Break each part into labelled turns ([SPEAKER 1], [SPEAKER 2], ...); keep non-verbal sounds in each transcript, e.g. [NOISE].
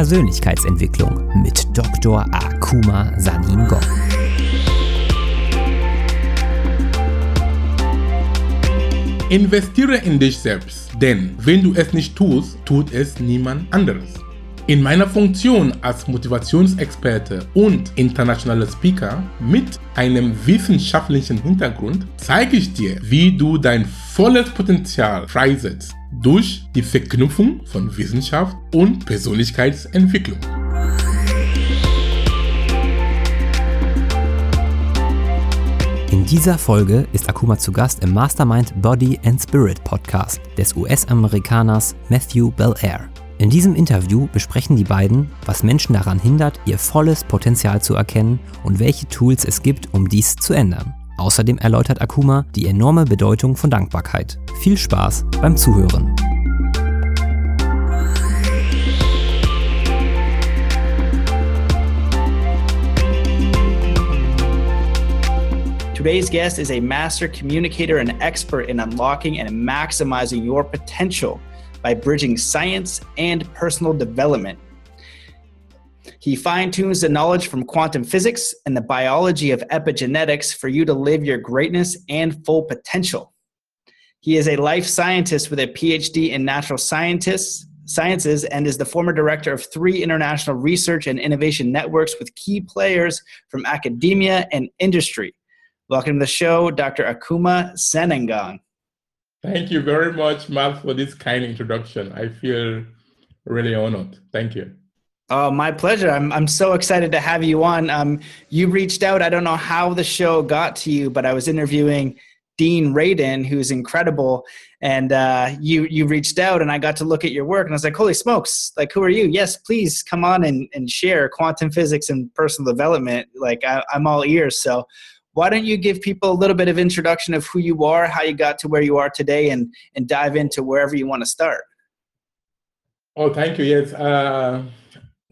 [SPEAKER 1] Persönlichkeitsentwicklung mit Dr. Akuma Sanin Gong.
[SPEAKER 2] Investiere in dich selbst, denn wenn du es nicht tust, tut es niemand anderes. In meiner Funktion als Motivationsexperte und internationaler Speaker mit einem wissenschaftlichen Hintergrund zeige ich dir, wie du dein volles Potenzial freisetzt durch die Verknüpfung von Wissenschaft und Persönlichkeitsentwicklung.
[SPEAKER 1] In dieser Folge ist Akuma zu Gast im Mastermind Body and Spirit Podcast des US-Amerikaners Matthew Belair. In diesem Interview besprechen die beiden, was Menschen daran hindert, ihr volles Potenzial zu erkennen und welche Tools es gibt, um dies zu ändern. Außerdem erläutert Akuma die enorme Bedeutung von Dankbarkeit. Viel Spaß beim Zuhören.
[SPEAKER 3] Today's guest is a master communicator and expert in unlocking and maximizing your potential by bridging science and personal development. He fine tunes the knowledge from quantum physics and the biology of epigenetics for you to live your greatness and full potential. He is a life scientist with a PhD in natural scientists, sciences and is the former director of three international research and innovation networks with key players from academia and industry. Welcome to the show, Dr. Akuma Saningong.
[SPEAKER 2] Thank you very much, Matt, for this kind introduction. I feel really honored. Thank you.
[SPEAKER 3] Oh, my pleasure. I'm, I'm so excited to have you on. Um, you reached out. I don't know how the show got to you, but I was interviewing Dean Radin, who's incredible. And uh, you you reached out, and I got to look at your work, and I was like, "Holy smokes! Like, who are you? Yes, please come on and, and share quantum physics and personal development. Like, I, I'm all ears." So, why don't you give people a little bit of introduction of who you are, how you got to where you are today, and and dive into wherever you want to start.
[SPEAKER 2] Oh, thank you. Yes, uh,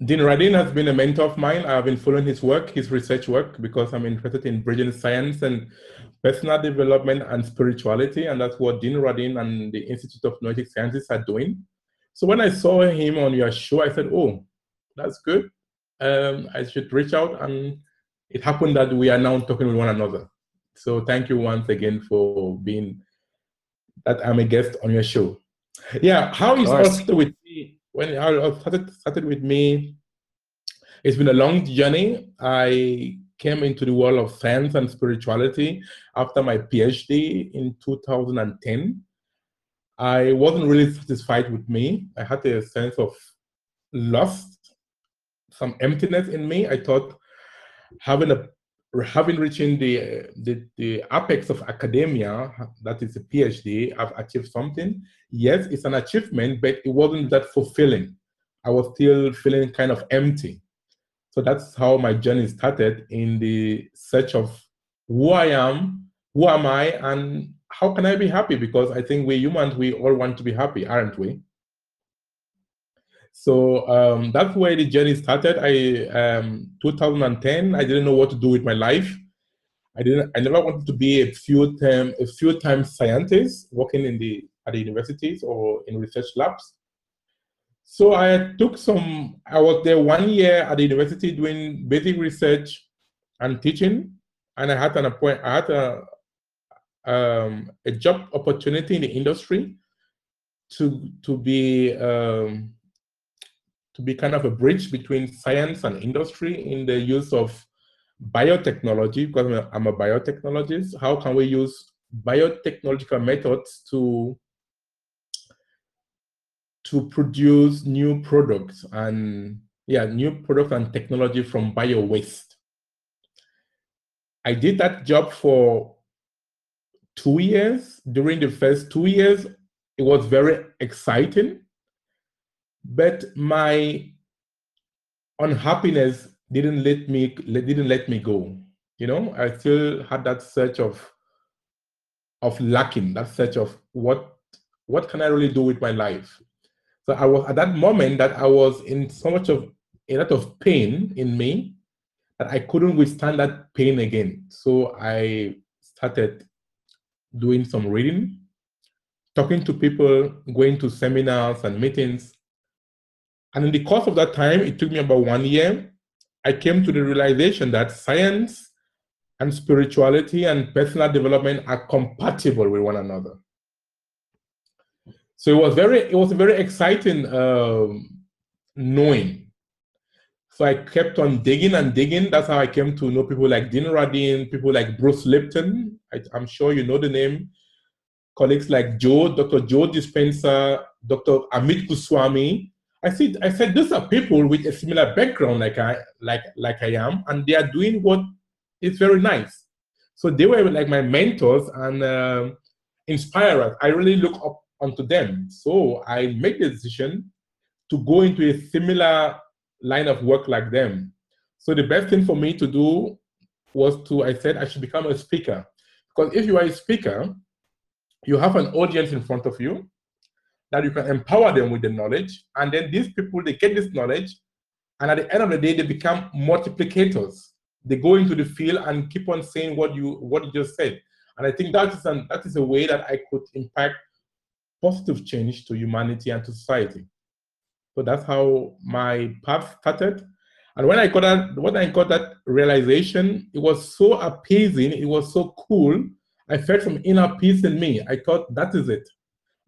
[SPEAKER 2] Dean Radin has been a mentor of mine. I've been following his work, his research work, because I'm interested in bridging science and personal development and spirituality, and that's what Dean Radin and the Institute of Noetic Sciences are doing. So when I saw him on your show, I said, "Oh, that's good. Um, I should reach out and it happened that we are now talking with one another. So thank you once again for being that I'm a guest on your show. Yeah, how it started with me when I started started with me. It's been a long journey. I came into the world of science and spirituality after my PhD in 2010. I wasn't really satisfied with me. I had a sense of loss, some emptiness in me. I thought having a having reaching the, the the apex of academia, that is a PhD, I've achieved something. Yes, it's an achievement, but it wasn't that fulfilling. I was still feeling kind of empty. So that's how my journey started in the search of who I am, who am I, and how can I be happy? Because I think we humans, we all want to be happy, aren't we? So um, that's where the journey started. I um, 2010. I didn't know what to do with my life. I didn't. I never wanted to be a few time a few time scientist working in the at the universities or in research labs. So I took some. I was there one year at the university doing basic research and teaching, and I had an appoint. I had a um, a job opportunity in the industry to to be um, to be kind of a bridge between science and industry in the use of biotechnology, because I'm a biotechnologist. How can we use biotechnological methods to to produce new products and yeah, new products and technology from bio waste. I did that job for two years. During the first two years, it was very exciting but my unhappiness didn't let me didn't let me go. You know i still had that search of of lacking that search of what what can i really do with my life? So i was at that moment that i was in so much of a lot of pain in me that i couldn't withstand that pain again. So i started doing some reading talking to people going to seminars and meetings And in the course of that time, it took me about one year, I came to the realization that science and spirituality and personal development are compatible with one another. So it was very, it was very exciting um, knowing. So I kept on digging and digging. That's how I came to know people like Dean Radin, people like Bruce Lipton. I, I'm sure you know the name. Colleagues like Joe, Dr. Joe Dispenza, Dr. Amit Goswami. I said, I said, these are people with a similar background like I, like, like I am, and they are doing what is very nice. So they were like my mentors and uh, inspirers. I really look up onto them. So I made the decision to go into a similar line of work like them. So the best thing for me to do was to, I said, I should become a speaker. Because if you are a speaker, you have an audience in front of you that you can empower them with the knowledge. And then these people, they get this knowledge. And at the end of the day, they become multiplicators. They go into the field and keep on saying what you what you just said. And I think that is an, that is a way that I could impact positive change to humanity and to society. So that's how my path started. And when I got that, when I got that realization, it was so appeasing, it was so cool. I felt some inner peace in me. I thought that is it.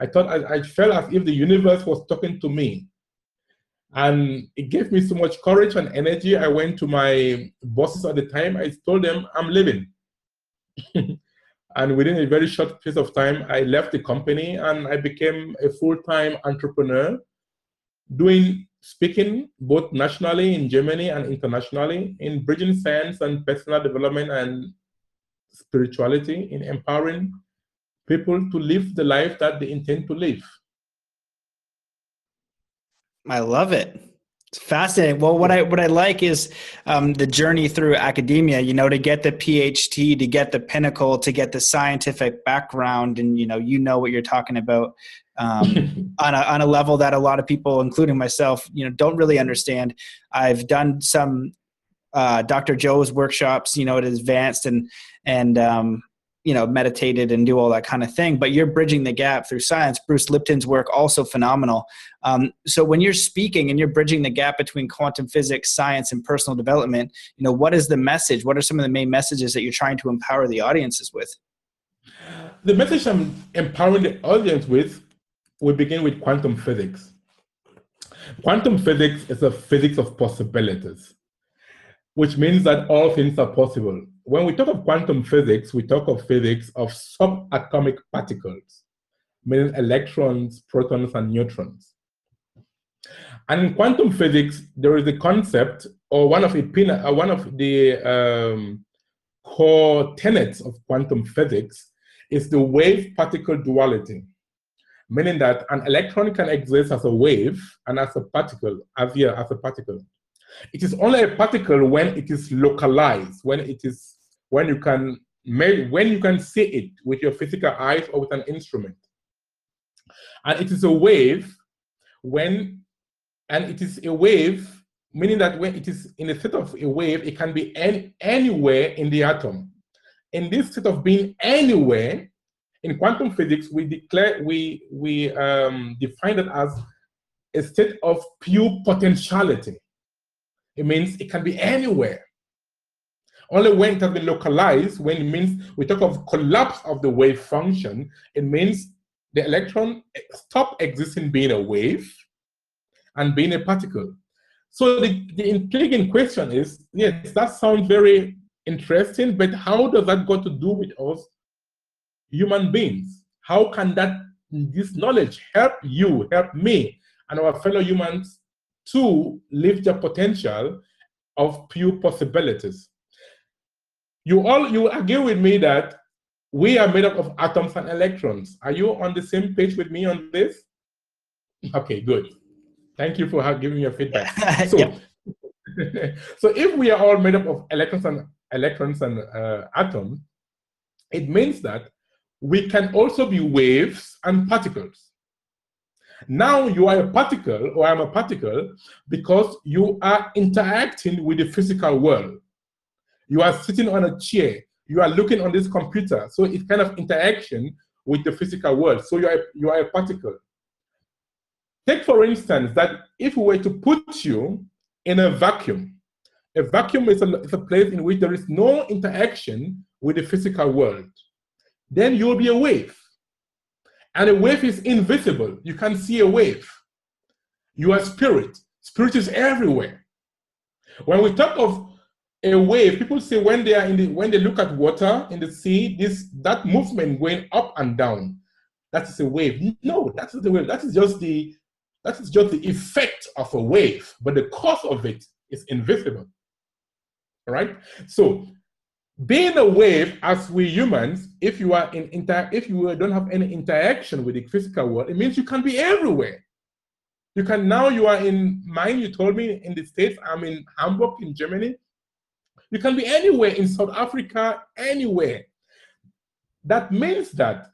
[SPEAKER 2] I thought I, I felt as if the universe was talking to me. And it gave me so much courage and energy. I went to my bosses at the time. I told them I'm leaving. [LAUGHS] and within a very short piece of time, I left the company and I became a full-time entrepreneur doing speaking both nationally in Germany and internationally in bridging science and personal development and spirituality in empowering people to live the life that they intend to live.
[SPEAKER 3] I love it. It's fascinating. Well, what I what I like is um, the journey through academia. You know, to get the PhD, to get the pinnacle, to get the scientific background, and you know, you know what you're talking about um, [LAUGHS] on, a, on a level that a lot of people, including myself, you know, don't really understand. I've done some uh, Dr. Joe's workshops, you know, at advanced and and um, you know meditated and do all that kind of thing but you're bridging the gap through science bruce lipton's work also phenomenal um, so when you're speaking and you're bridging the gap between quantum physics science and personal development you know what is the message what are some of the main messages that you're trying to empower the audiences with
[SPEAKER 2] the message i'm empowering the audience with we begin with quantum physics. Quantum physics is a physics of possibilities, which means that all things are possible. When we talk of quantum physics, we talk of physics of subatomic particles, meaning electrons, protons, and neutrons. And in quantum physics, there is a concept, or one of the, uh, one of the um, core tenets of quantum physics is the wave-particle duality meaning that an electron can exist as a wave and as a particle, as here as a particle. It is only a particle when it is localized, when it is when you can when you can see it with your physical eyes or with an instrument. And it is a wave when and it is a wave meaning that when it is in a state of a wave, it can be any, anywhere in the atom. In this state of being anywhere, in quantum physics, we declare we we um, define it as a state of pure potentiality. It means it can be anywhere. Only when it has been localized, when it means we talk of collapse of the wave function, it means the electron stop existing being a wave and being a particle. So the, the intriguing question is, yes, that sounds very interesting, but how does that got to do with us human beings. How can that this knowledge help you, help me, and our fellow humans to live the potential of pure possibilities? You all you agree with me that we are made up of atoms and electrons. Are you on the same page with me on this? Okay, good. Thank you for giving your feedback. [LAUGHS] So, [LAUGHS] so if we are all made up of electrons and electrons and uh, atoms, it means that we can also be waves and particles. Now you are a particle, or I'm a particle, because you are interacting with the physical world. You are sitting on a chair, you are looking on this computer, so it's kind of interaction with the physical world. So you are, you are a particle. take for instance that if we were to put you in a vacuum, a vacuum is a, is a place in which there is no interaction with the physical world. Then you'll be a wave. And a wave is invisible. You can't see a wave. You are spirit. Spirit is everywhere. When we talk of a wave, people say when they are in the when they look at water in the sea, this that movement going up and down, that is a wave. No, that is the wave. That is just the that is just the effect of a wave, but the cause of it is invisible. All right. So being a wave as we humans, if you are in inter if you don't have any interaction with the physical world, it means you can be everywhere. You can now you are in mine, you told me in the States, I'm in Hamburg in Germany. You can be anywhere in South Africa, anywhere. That means that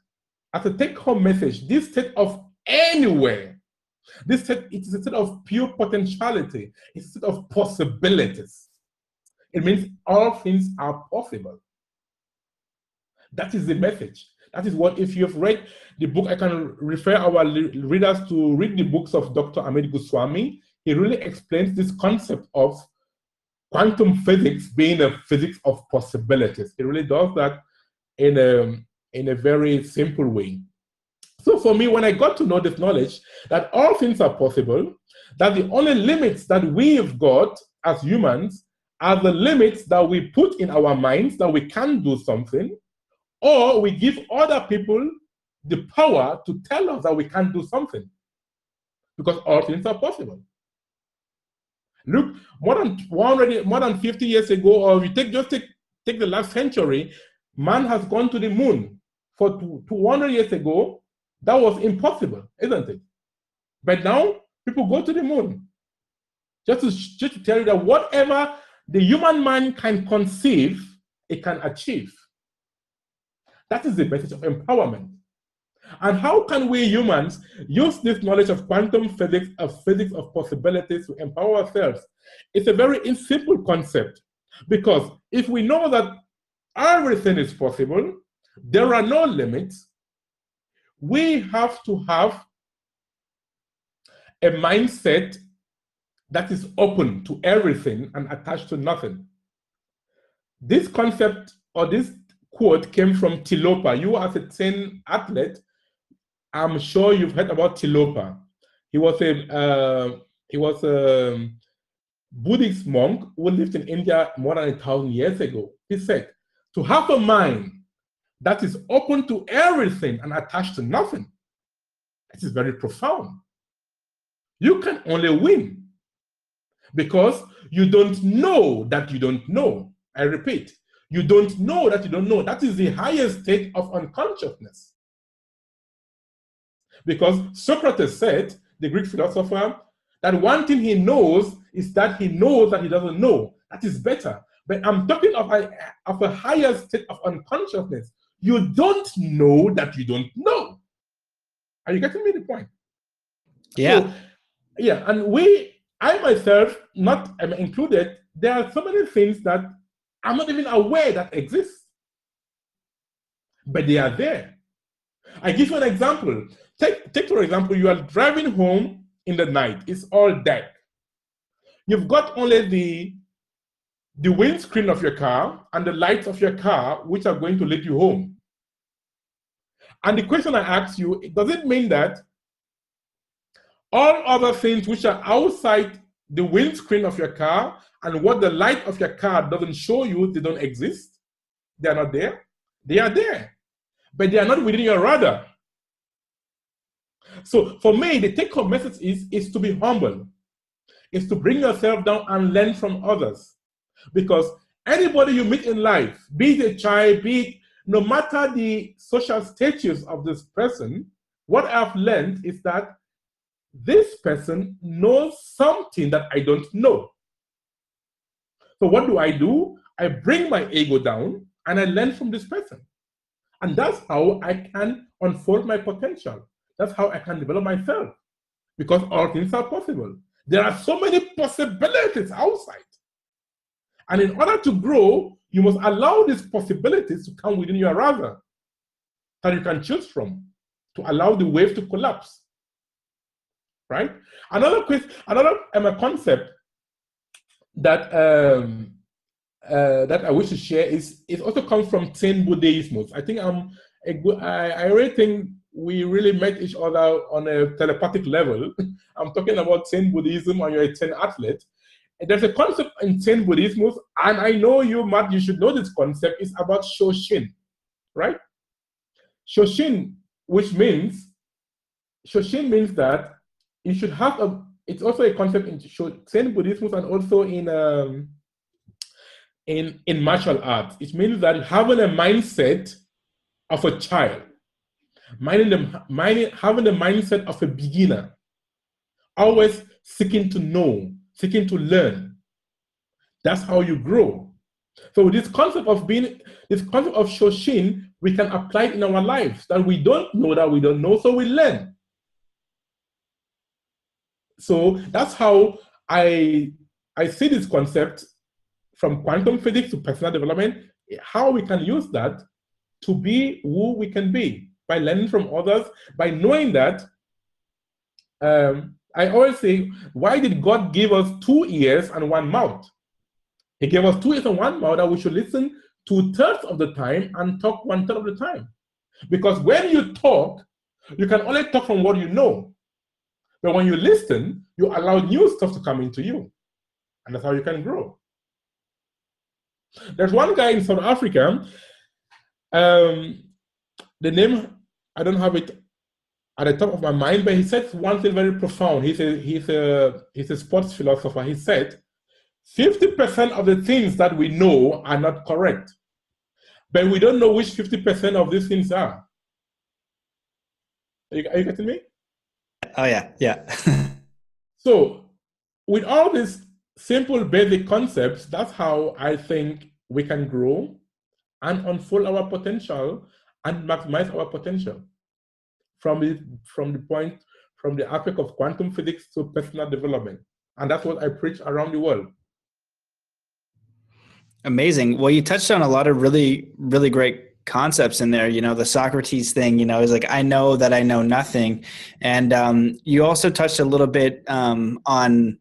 [SPEAKER 2] as a take-home message, this state of anywhere, this state it is a state of pure potentiality, it's a state of possibilities. It means all things are possible. That is the message. That is what, if you've read the book, I can refer our readers to read the books of Dr. Amit Goswami. He really explains this concept of quantum physics being a physics of possibilities. It really does that in a, in a very simple way. So for me, when I got to know this knowledge that all things are possible, that the only limits that we've got as humans are the limits that we put in our minds that we can do something, or we give other people the power to tell us that we can't do something. Because all things are possible. Look, more than 100, more than 50 years ago, or if you take just take, take the last century, man has gone to the moon. For 200 years ago, that was impossible, isn't it? But now people go to the moon. Just to, just to tell you that whatever the human mind can conceive, it can achieve. That is the message of empowerment. And how can we humans use this knowledge of quantum physics, of physics of possibilities to empower ourselves? It's a very simple concept because if we know that everything is possible, there are no limits, we have to have a mindset that is open to everything and attached to nothing. This concept or this quote came from Tilopa. You, as a trained athlete, I'm sure you've heard about Tilopa. He was a uh, he was a Buddhist monk who lived in India more than a thousand years ago. He said, "To have a mind that is open to everything and attached to nothing, this is very profound. You can only win because you don't know that you don't know. I repeat, you don't know that you don't know. That is the highest state of unconsciousness. Because Socrates said, the Greek philosopher, that one thing he knows is that he knows that he doesn't know. That is better. But I'm talking of a, of a higher state of unconsciousness. You don't know that you don't know. Are you getting me the point?
[SPEAKER 3] Yeah. So,
[SPEAKER 2] yeah, and we I myself, not am included, there are so many things that I'm not even aware that exist. But they are there. I give you an example. Take, take for example, you are driving home in the night, it's all dark. You've got only the the windscreen of your car and the lights of your car, which are going to lead you home. And the question I ask you, does it mean that all other things which are outside the windscreen of your car and what the light of your car doesn't show you, they don't exist. They are not there. They are there, but they are not within your radar. So for me, the take home message is, is to be humble, is to bring yourself down and learn from others. Because anybody you meet in life, be it a child, be it no matter the social status of this person, what I've learned is that this person knows something that I don't know. So what do I do? I bring my ego down and I learn from this person. And that's how I can unfold my potential. That's how I can develop myself. Because all things are possible. There are so many possibilities outside. And in order to grow, you must allow these possibilities to come within your rather that you can choose from to allow the wave to collapse. right? Another question, another um, concept that um, uh, that I wish to share is it also comes from Zen Buddhism. I think I'm a good. I, I really think we really met each other on a telepathic level. [LAUGHS] I'm talking about Zen Buddhism, and you're a Zen athlete. There's a concept in Zen Buddhism, and I know you, Matt, you should know this concept. It's about Shoshin, right? Shoshin, which means Shoshin means that you should have a. It's also a concept in Zen Buddhism and also in um, in in martial arts. It means that having a mindset of a child, minding the, minding, having the mindset of a beginner, always seeking to know, seeking to learn. That's how you grow. So this concept of being, this concept of Shoshin, we can apply it in our lives that we don't know that we don't know, so we learn. So that's how I I see this concept from quantum physics to personal development, how we can use that to be who we can be by learning from others, by knowing that. Um, I always say, why did God give us two ears and one mouth? He gave us two ears and one mouth that we should listen two thirds of the time and talk one third of the time. Because when you talk, you can only talk from what you know. But when you listen, you allow new stuff to come into you. And that's how you can grow. There's one guy in South Africa. Um, the name I don't have it at the top of my mind, but he said one thing very profound. He's a he's a he's a sports philosopher. He said, 50% of the things that we know are not correct, but we don't know which 50% of these things are. Are you, are you getting me?
[SPEAKER 3] Oh yeah, yeah. [LAUGHS]
[SPEAKER 2] so with all these simple basic concepts, that's how I think we can grow and unfold our potential and maximize our potential from the, from the point, from the aspect of quantum physics to personal development. And that's what I preach around the world.
[SPEAKER 3] Amazing. Well, you touched on a lot of really, really great concepts in there you know the socrates thing you know is like i know that i know nothing and um, you also touched a little bit um, on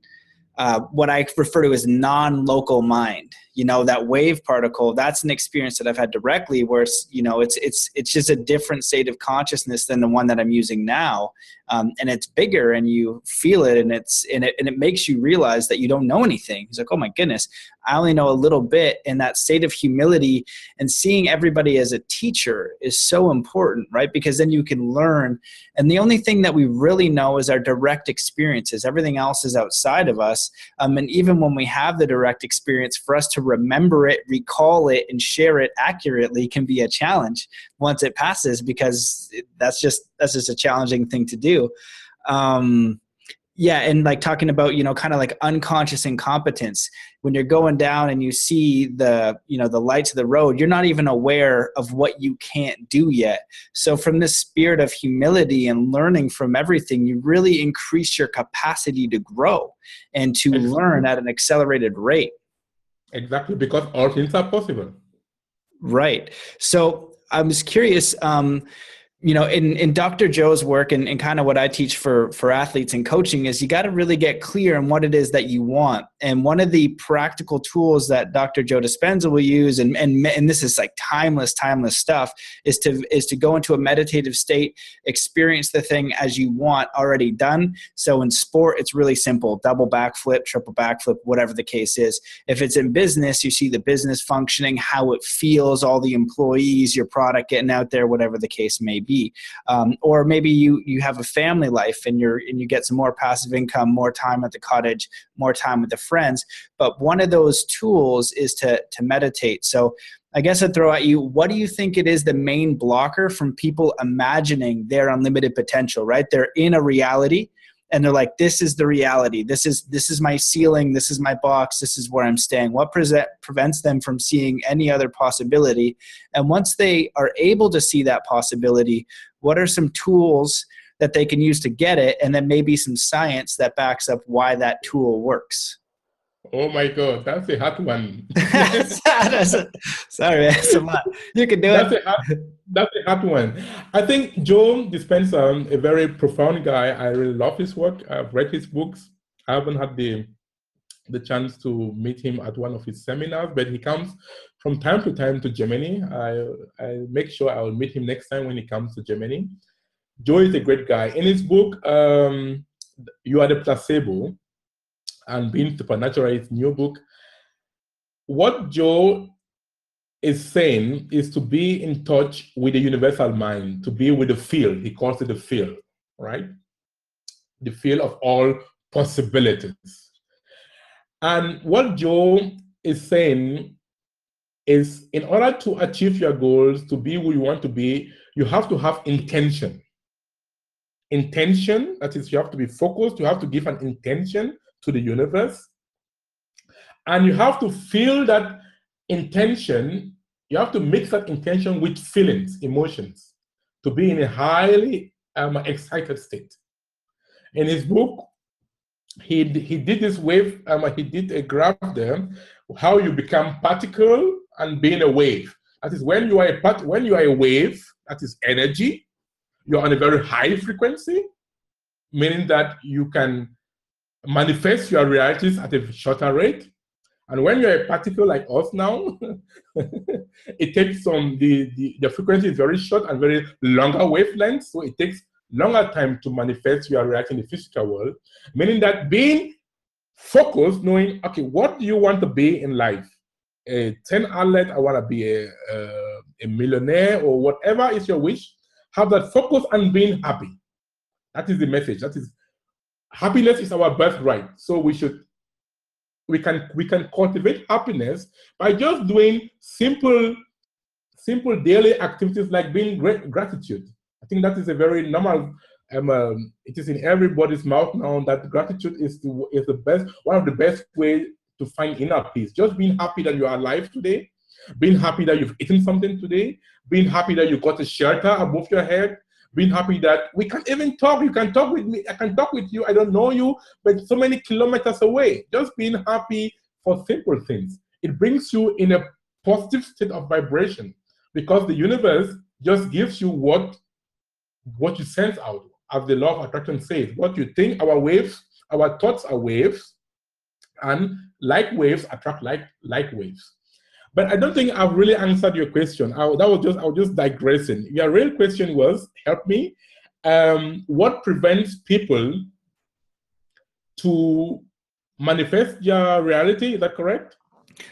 [SPEAKER 3] uh, what I refer to as non-local mind. You know, that wave particle. That's an experience that I've had directly, where you know it's it's it's just a different state of consciousness than the one that I'm using now, um, and it's bigger, and you feel it, and it's and it and it makes you realize that you don't know anything. It's like, oh my goodness, I only know a little bit. And that state of humility and seeing everybody as a teacher is so important, right? Because then you can learn. And the only thing that we really know is our direct experiences. Everything else is outside of us. Um, and even when we have the direct experience, for us to remember it, recall it, and share it accurately can be a challenge once it passes because that's just that's just a challenging thing to do. Um, yeah and like talking about you know kind of like unconscious incompetence when you're going down and you see the you know the lights of the road you're not even aware of what you can't do yet. So from this spirit of humility and learning from everything you really increase your capacity to grow and to exactly. learn at an accelerated rate.
[SPEAKER 2] Exactly because all things are possible.
[SPEAKER 3] Right. So i was curious um, you know in, in dr joe's work and, and kind of what i teach for for athletes and coaching is you got to really get clear on what it is that you want. And one of the practical tools that dr joe dispenza will use and, and and this is like timeless timeless stuff is to is to go into a meditative state experience the thing as you want already done. So in sport it's really simple. Double backflip triple backflip whatever the case is. If it's in business you see the business functioning how it feels all the employees your product getting out there whatever the case may be be um, or maybe you you have a family life and you're and you get some more passive income more time at the cottage more time with the friends. But one of those tools is to to meditate. So I guess I'd throw at you, what do you think it is the main blocker from people imagining their unlimited potential, right? They're in a reality and they're like this is the reality. This is this is my ceiling. This is my box. This is where i'm staying. What pre- prevents them from seeing any other possibility? And once they are able to see that possibility what are some tools that they can use to get it? And then maybe some science that backs up why that tool works
[SPEAKER 2] Oh my God, that's a hard one. [LAUGHS]
[SPEAKER 3] that's a, sorry, that's a lot. You can do
[SPEAKER 2] that's
[SPEAKER 3] it.
[SPEAKER 2] A hard, that's a hard one. I think Joe Dispenza, a very profound guy. I really love his work. I've read his books. I haven't had the the chance to meet him at one of his seminars, but he comes from time to time to Germany. I, I make sure I will meet him next time when he comes to Germany. Joe is a great guy. In his book, um, You Are the Placebo and Being Supernatural, his new book, what Joe is saying is to be in touch with the universal mind, to be with the field. He calls it the field, right? The field of all possibilities. And what Joe is saying is in order to achieve your goals, to be who you want to be, you have to have intention. Intention, that is, you have to be focused, you have to give an intention to the universe. And you have to feel that intention, you have to mix that intention with feelings, emotions, to be in a highly um, excited state. In his book, he, he did this wave, um, he did a graph there, how you become particle and being a wave. That is when you are a part, when you are a wave, that is energy, you're on a very high frequency, meaning that you can manifest your realities at a shorter rate. And when you're a particle like us now, [LAUGHS] it takes some the, the the frequency is very short and very longer wavelength, so it takes longer time to manifest your reality in the physical world, meaning that being focused, knowing, okay, what do you want to be in life? A 10 outlet, I want to be a, a, a millionaire or whatever is your wish. Have that focus and being happy. That is the message. That is happiness is our birthright. So we should we can we can cultivate happiness by just doing simple simple daily activities like being great gratitude I think that is a very normal. Um, um, it is in everybody's mouth now that gratitude is the is the best one of the best way to find inner peace. Just being happy that you are alive today, being happy that you've eaten something today, being happy that you got a shelter above your head, being happy that we can even talk. You can talk with me. I can talk with you. I don't know you, but so many kilometers away. Just being happy for simple things. It brings you in a positive state of vibration because the universe just gives you what what you send out, as the law of attraction says. What you think, our waves, our thoughts are waves, and like waves attract like like waves. But I don't think I've really answered your question. I, that was just I was just digressing. Your real question was, help me. Um, what prevents people to manifest their reality? Is that correct?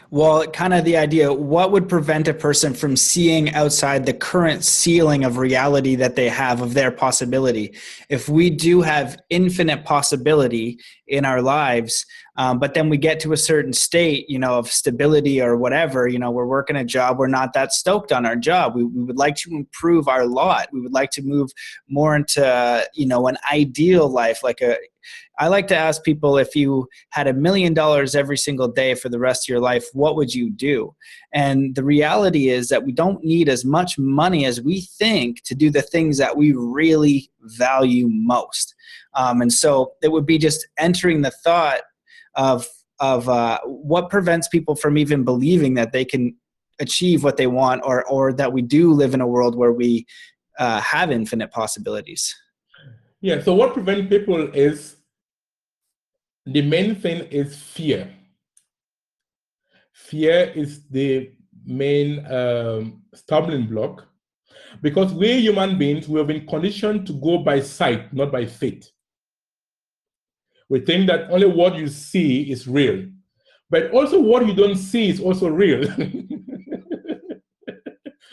[SPEAKER 3] Well, kind of the idea what would prevent a person from seeing outside the current ceiling of reality that they have of their possibility? If we do have infinite possibility in our lives, um, but then we get to a certain state, you know, of stability or whatever, you know, we're working a job, we're not that stoked on our job. We, we would like to improve our lot. We would like to move more into, you know, an ideal life, like a, I like to ask people if you had a million dollars every single day for the rest of your life, what would you do? And the reality is that we don't need as much money as we think to do the things that we really value most. Um, and so it would be just entering the thought of of uh, what prevents people from even believing that they can achieve what they want, or or that we do live in a world where we uh, have infinite possibilities.
[SPEAKER 2] Yeah. So what prevents people is the main thing is fear. Fear is the main um, stumbling block because we human beings we have been conditioned to go by sight, not by faith. We think that only what you see is real, but also what you don't see is also real. [LAUGHS]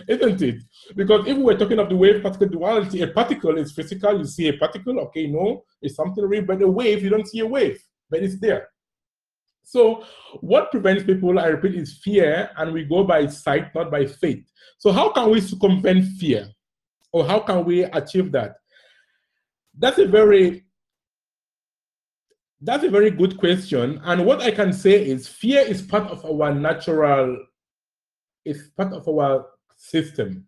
[SPEAKER 2] Isn't it? Because if we're talking of the wave particle duality, a particle is physical, you see a particle, okay, no, it's something real, but a wave, you don't see a wave but it's there. So, what prevents people, I repeat, is fear, and we go by sight, not by faith. So, how can we circumvent fear? Or how can we achieve that? That's a very that's a very good question. And what I can say is fear is part of our natural, it's part of our system.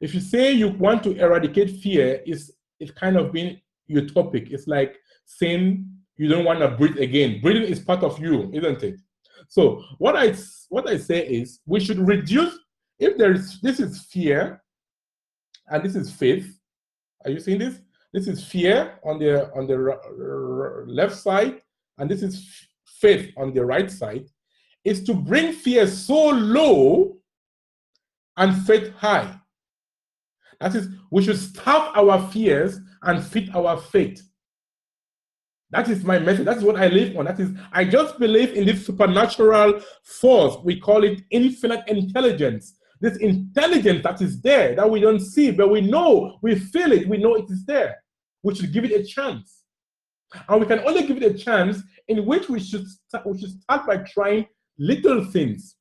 [SPEAKER 2] If you say you want to eradicate fear, it's it's kind of being utopic. It's like saying you don't want to breathe again. Breathing is part of you, isn't it? So what I what I say is we should reduce if there is this is fear and this is faith. Are you seeing this? This is fear on the on the left side, and this is faith on the right side. Is to bring fear so low and faith high. That is, we should stop our fears and fit our faith. That is my message. That is what I live on. That is, I just believe in this supernatural force. We call it infinite intelligence. This intelligence that is there that we don't see, but we know, we feel it, we know it is there. We should give it a chance. And we can only give it a chance in which we should start, we should start by trying little things.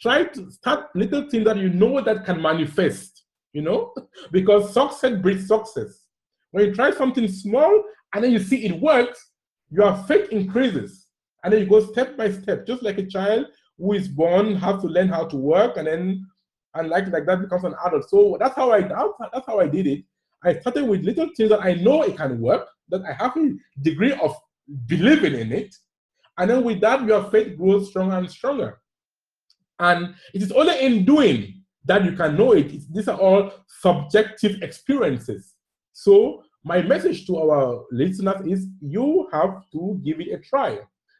[SPEAKER 2] Try to start little things that you know that can manifest, you know, [LAUGHS] because success breeds success. When you try something small and then you see it works, your faith increases. And then you go step by step, just like a child who is born, have to learn how to work, and then and like, like that becomes an adult. So that's how I that's how I did it. I started with little things that I know it can work, that I have a degree of believing in it. And then with that, your faith grows stronger and stronger. And it is only in doing that you can know it. These are all subjective experiences. So my message to our listeners is you have to give it a try.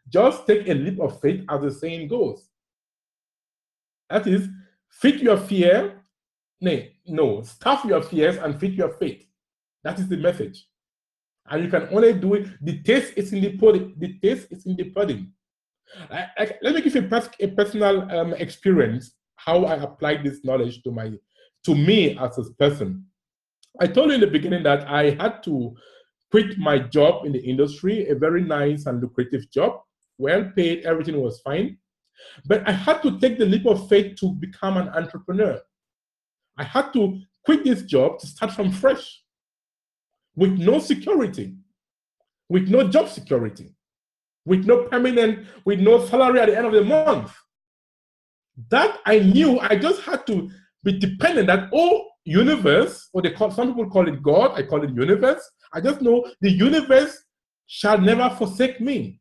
[SPEAKER 2] Just take a leap of faith, as the saying goes. That is, fit your fear. No, no, stuff your fears and fit your faith. That is the message. And you can only do it. The taste is in the pudding. The taste is in the pudding. I, I, let me give you a, a personal um, experience how I applied this knowledge to my to me as a person. I told you in the beginning that I had to quit my job in the industry, a very nice and lucrative job, well paid, everything was fine. But I had to take the leap of faith to become an entrepreneur. I had to quit this job to start from fresh with no security, with no job security, with no permanent, with no salary at the end of the month. That I knew I just had to be dependent that, oh, universe, or they call some people call it God, I call it universe. I just know the universe shall never forsake me.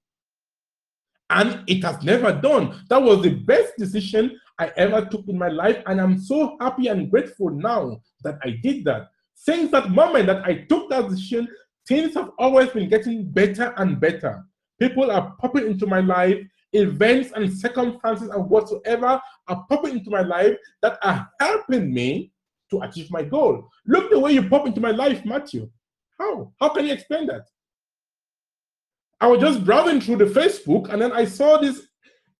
[SPEAKER 2] And it has never done. That was the best decision I ever took in my life. And I'm so happy and grateful now that I did that. Since that moment that I took that decision, things have always been getting better and better. People are popping into my life, events and circumstances and whatsoever are popping into my life that are helping me to achieve my goal. Look the way you pop into my life, Matthew. How? How can you explain that? I was just browsing through the Facebook and then I saw this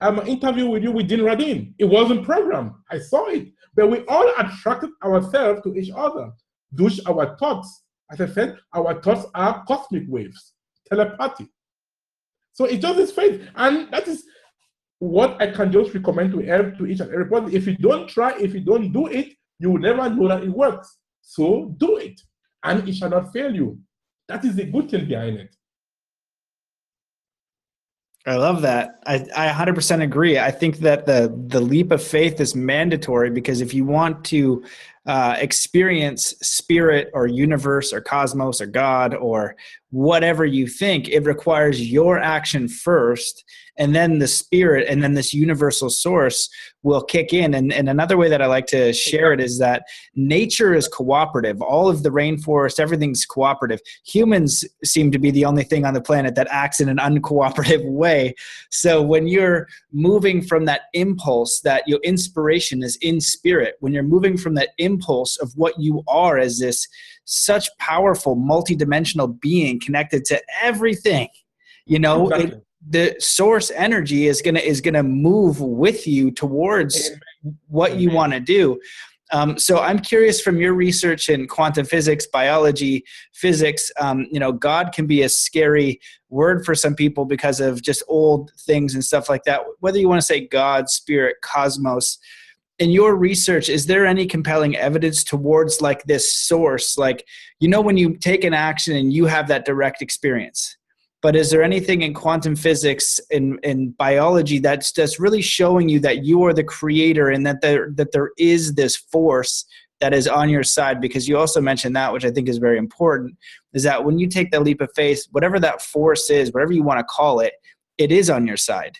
[SPEAKER 2] um, interview with you with Dean Radin. It wasn't programmed. I saw it. But we all attracted ourselves to each other. Those our thoughts. As I said, our thoughts are cosmic waves, telepathy. So it's just this faith. And that is what I can just recommend to, every, to each and everybody. If you don't try, if you don't do it, you will never know that it works. So do it, and it shall not fail you. That is the good thing behind it.
[SPEAKER 3] I love that. I, I 100% agree. I think that the the leap of faith is mandatory because if you want to uh, experience spirit or universe or cosmos or God or whatever you think, it requires your action first and then the spirit and then this universal source will kick in. And, and another way that i like to share it is that nature is cooperative. All of the rainforest everything's cooperative. Humans seem to be the only thing on the planet that acts in an uncooperative [LAUGHS] way. So when you're moving from that impulse that your inspiration is in spirit when you're moving from that impulse of what you are as this such powerful multidimensional being connected to everything you know exactly. it, the source energy is gonna is gonna move with you towards what you want to do. Um, so I'm curious from your research in quantum physics, biology, physics. Um, you know, God can be a scary word for some people because of just old things and stuff like that. Whether you want to say God, spirit, cosmos. In your research, is there any compelling evidence towards like this source? Like, you know, when you take an action and you have that direct experience but is there anything in quantum physics in, in biology that's just really showing you that you are the creator and that there that there is this force that is on your side? Because you also mentioned that which i think is very important is that when you take that leap of faith whatever that force is whatever you want to call it it is on your side.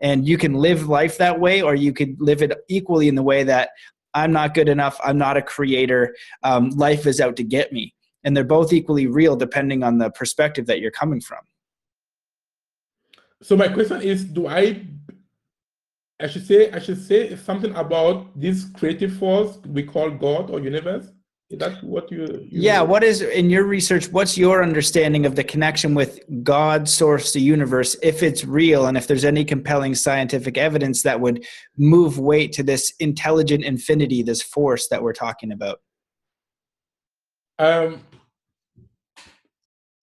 [SPEAKER 3] And you can live life that way or you could live it equally in the way that i'm not good enough i'm not a creator um, life is out to get me. And they're both equally real depending on the perspective that you're coming from
[SPEAKER 2] so my question is do i i should say i should say something about this creative force we call god or universe? Is that what you, you
[SPEAKER 3] yeah what is in your research what's your understanding of the connection with god source the universe if it's real and if there's any compelling scientific evidence that would move weight to this intelligent infinity this force that we're talking about?
[SPEAKER 2] Um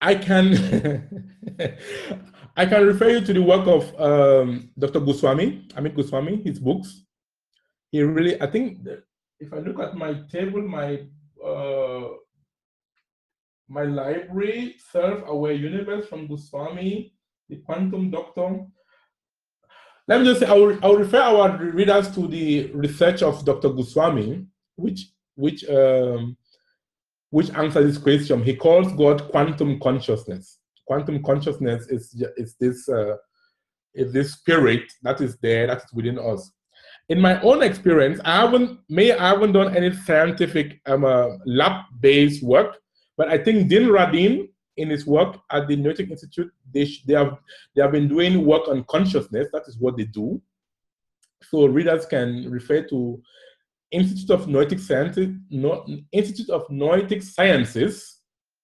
[SPEAKER 2] i can [LAUGHS] i can refer you to the work of um, dr goswami amit goswami his books he really i think if i look at my table my uh, my library, Self-Aware Universe from Goswami, the Quantum Doctor. Let me just say, I will, I will refer our readers to the research of Dr. Goswami, which which um, which answers this question. He calls God quantum consciousness. Quantum consciousness is is this uh, is this spirit that is there that is within us in my own experience, I haven't may I haven't done any scientific um, uh, lab-based work, but I think Dean Radin in his work at the Noetic Institute, they, they have they have been doing work on consciousness. That is what they do. So readers can refer to Institute of Noetic Sciences, Institute of Noetic Sciences.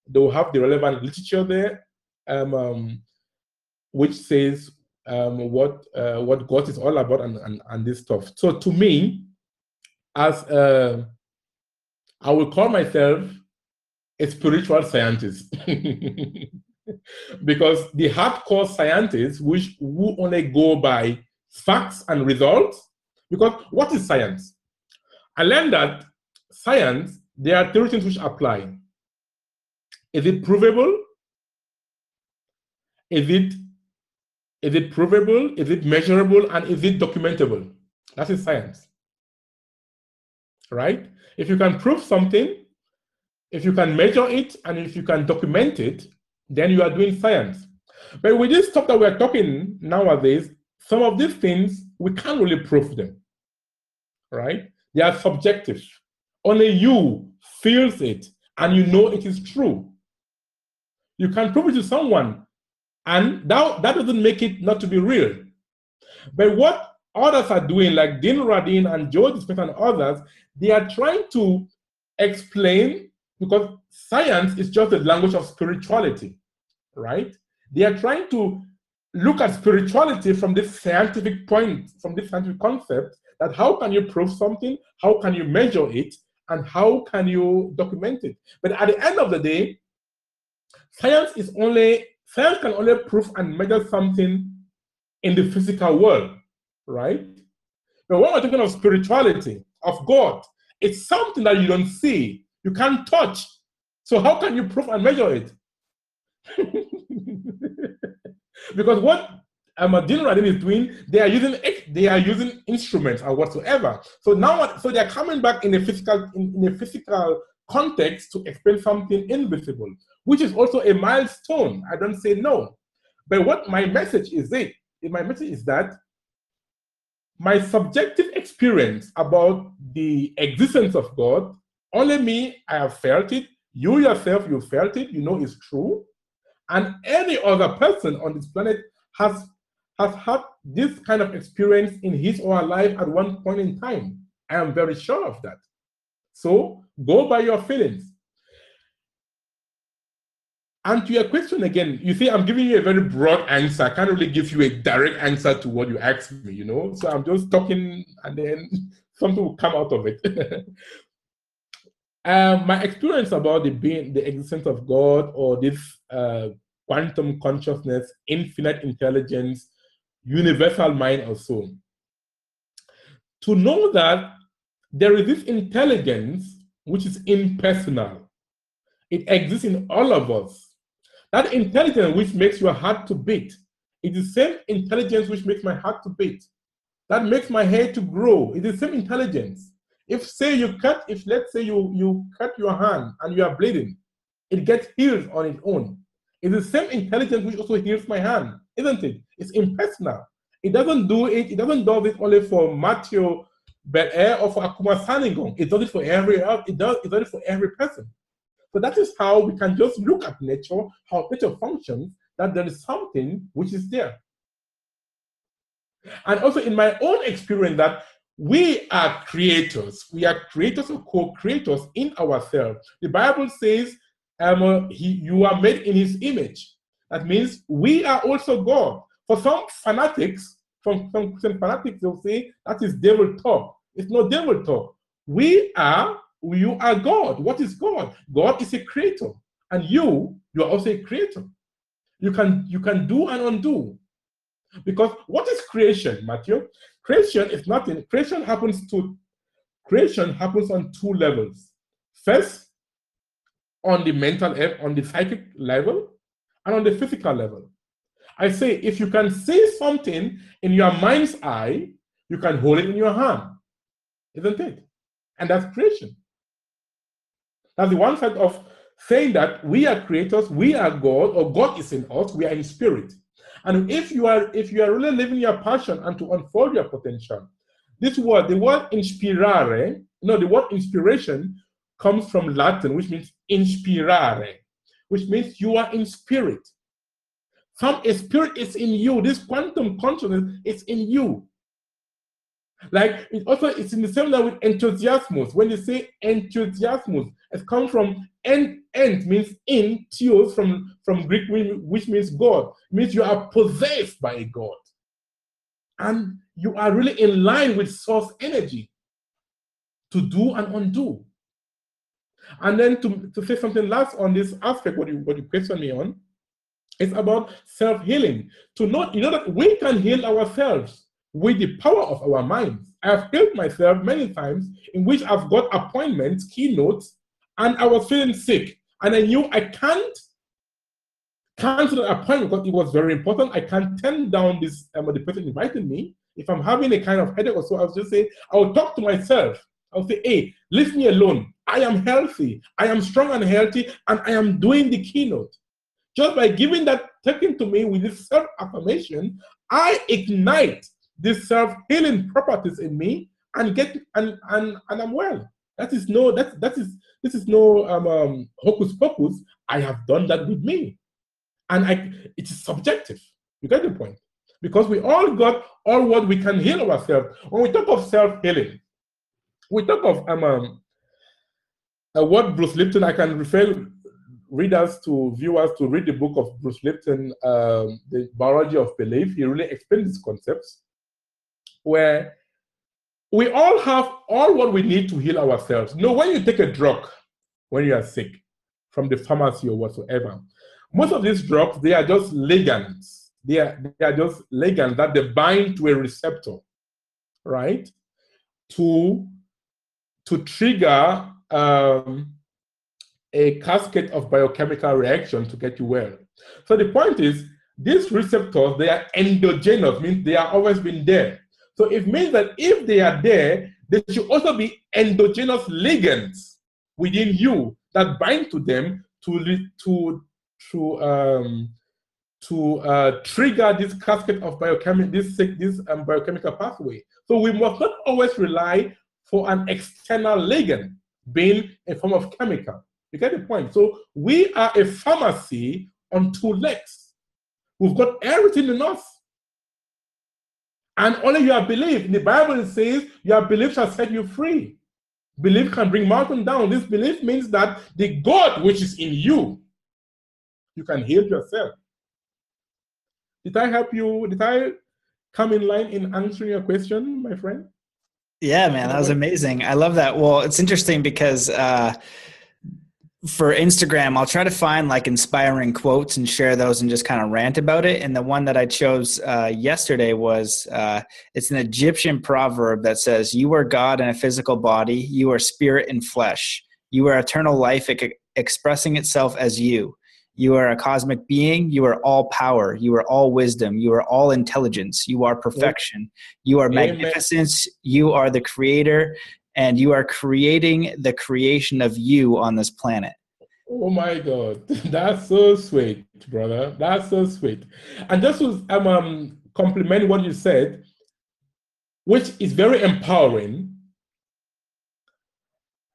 [SPEAKER 2] They will have the relevant literature there, um, um, which says um, what uh, what God is all about and, and, and this stuff. So to me, as uh, I will call myself a spiritual scientist. [LAUGHS] Because the hardcore scientists which who only go by facts and results because what is science? I learned that science there are three things which apply. Is it provable is it is it provable? Is it measurable? And is it documentable? That is science. Right? If you can prove something, if you can measure it, and if you can document it, then you are doing science. But with this stuff that we're talking nowadays, some of these things, we can't really prove them. Right? They are subjective. Only you feels it and you know it is true. You can prove it to someone and that, that doesn't make it not to be real. But what others are doing, like Dean Radin and Joe Dispenza and others, they are trying to explain because science is just the language of spirituality, right? They are trying to look at spirituality from this scientific point, from this scientific concept that how can you prove something, how can you measure it, and how can you document it? But at the end of the day, science is only Science can only prove and measure something in the physical world, right? But when we're talking of spirituality, of God, it's something that you don't see, you can't touch. So how can you prove and measure it? [LAUGHS] because what Dean Radin is doing, they are using they are using instruments or whatsoever. So now, so they are coming back in a physical in, in a physical context to explain something invisible which is also a milestone. I don't say no. But what my message is it? My message is that my subjective experience about the existence of God, only me, I have felt it. You yourself, you felt it, you know it's true. And any other person on this planet has, has had this kind of experience in his or her life at one point in time. I am very sure of that. So go by your feelings. And to your question again, you see, I'm giving you a very broad answer. I can't really give you a direct answer to what you asked me, you know? So I'm just talking and then [LAUGHS] something will come out of it. um, [LAUGHS] my experience about the being, the existence of God or this uh, quantum consciousness, infinite intelligence, universal mind or so. To know that there is this intelligence which is impersonal. It exists in all of us that intelligence which makes your heart to beat is the same intelligence which makes my heart to beat. That makes my hair to grow. It's the same intelligence. If say you cut, if let's say you you cut your hand and you are bleeding, it gets healed on its own. It's the same intelligence which also heals my hand, isn't it? It's impersonal. It doesn't do it, it doesn't do it only for Matthew Belair or for Akuma Saningong. It does it for every it does it does it for every person. So that is how we can just look at nature, how nature functions, that there is something which is there. And also in my own experience that we are creators. We are creators or co-creators in ourselves. The Bible says um, he, you are made in his image. That means we are also God. For some fanatics, from some Christian fanatics, they'll say that is devil talk. It's not devil talk. We are, you are God. What is God? God is a creator. And you, you are also a creator. You can you can do and undo. Because what is creation, Matthew? Creation is nothing. Creation happens to creation happens on two levels. First, on the mental on the psychic level, and on the physical level. I say if you can see something in your mind's eye, you can hold it in your hand, isn't it? And that's creation. That's the one side of saying that we are creators, we are God, or God is in us, we are in spirit. And if you are if you are really living your passion and to unfold your potential, this word, the word inspirare, no, the word inspiration comes from Latin, which means inspirare, which means you are in spirit. Some spirit is in you. This quantum consciousness is in you. Like it also, it's in the same way with enthusiasmus. When you say enthusiasmus, it comes from end, end means in, theos from, from Greek, which means God. Means you are possessed by a God. And you are really in line with source energy to do and undo. And then to, to say something last on this aspect, what you what you question me on, it's about self-healing. To know, you know that we can heal ourselves with the power of our minds. I have healed myself many times in which I've got appointments, keynotes, and I was feeling sick. And I knew I can't cancel the appointment because it was very important. I can't turn down this um, the person inviting me. If I'm having a kind of headache or so, I'll just say, I'll talk to myself. I'll say, hey, leave me alone. I am healthy. I am strong and healthy, and I am doing the keynote. Just by giving that, taking to me with this self affirmation, I ignite these self-healing properties in me and get and and, and I'm well. That is no that that is this is no um, um, hocus pocus. I have done that with me, and I it is subjective. You get the point? Because we all got all what we can heal ourselves. When we talk of self healing, we talk of um, um what Bruce Lipton. I can refer readers to viewers to read the book of Bruce Lipton, um, the biology of belief. He really explains these concepts where we all have all what we need to heal ourselves. Know, when you take a drug when you are sick from the pharmacy or whatsoever, most of these drugs they are just ligands. They are they are just ligands that they bind to a receptor, right? To to trigger um, a cascade of biochemical reaction to get you well. So the point is, these receptors they are endogenous, means they are always been there. So it means that if they are there, there should also be endogenous ligands within you that bind to them to to to um, to uh, trigger this cascade of biochemical this this um, biochemical pathway. So we must not always rely for an external ligand being a form of chemical. You get the point? So we are a pharmacy on two legs. We've got everything in us and only your belief. The Bible, says, Your belief shall set you free. Belief can bring mountain down. This belief means that the God which is in you, you can heal yourself. Did I help you? Did I come in line in answering your question, my friend?
[SPEAKER 3] Yeah, man, that was amazing. I love that. Well, it's interesting because uh, for Instagram, I'll try to find like inspiring quotes and share those and just kind of rant about it. And the one that I chose uh, yesterday was uh, it's an Egyptian proverb that says, You are God in a physical body, you are spirit in flesh, you are eternal life expressing itself as you. You are a cosmic being. You are all power. You are all wisdom. You are all intelligence. You are perfection. You are magnificence. You are the creator and you are creating the creation of you on this planet.
[SPEAKER 2] Oh my God, [LAUGHS] that's so sweet, brother. That's so sweet. And just to um, um, complement what you said, which is very empowering,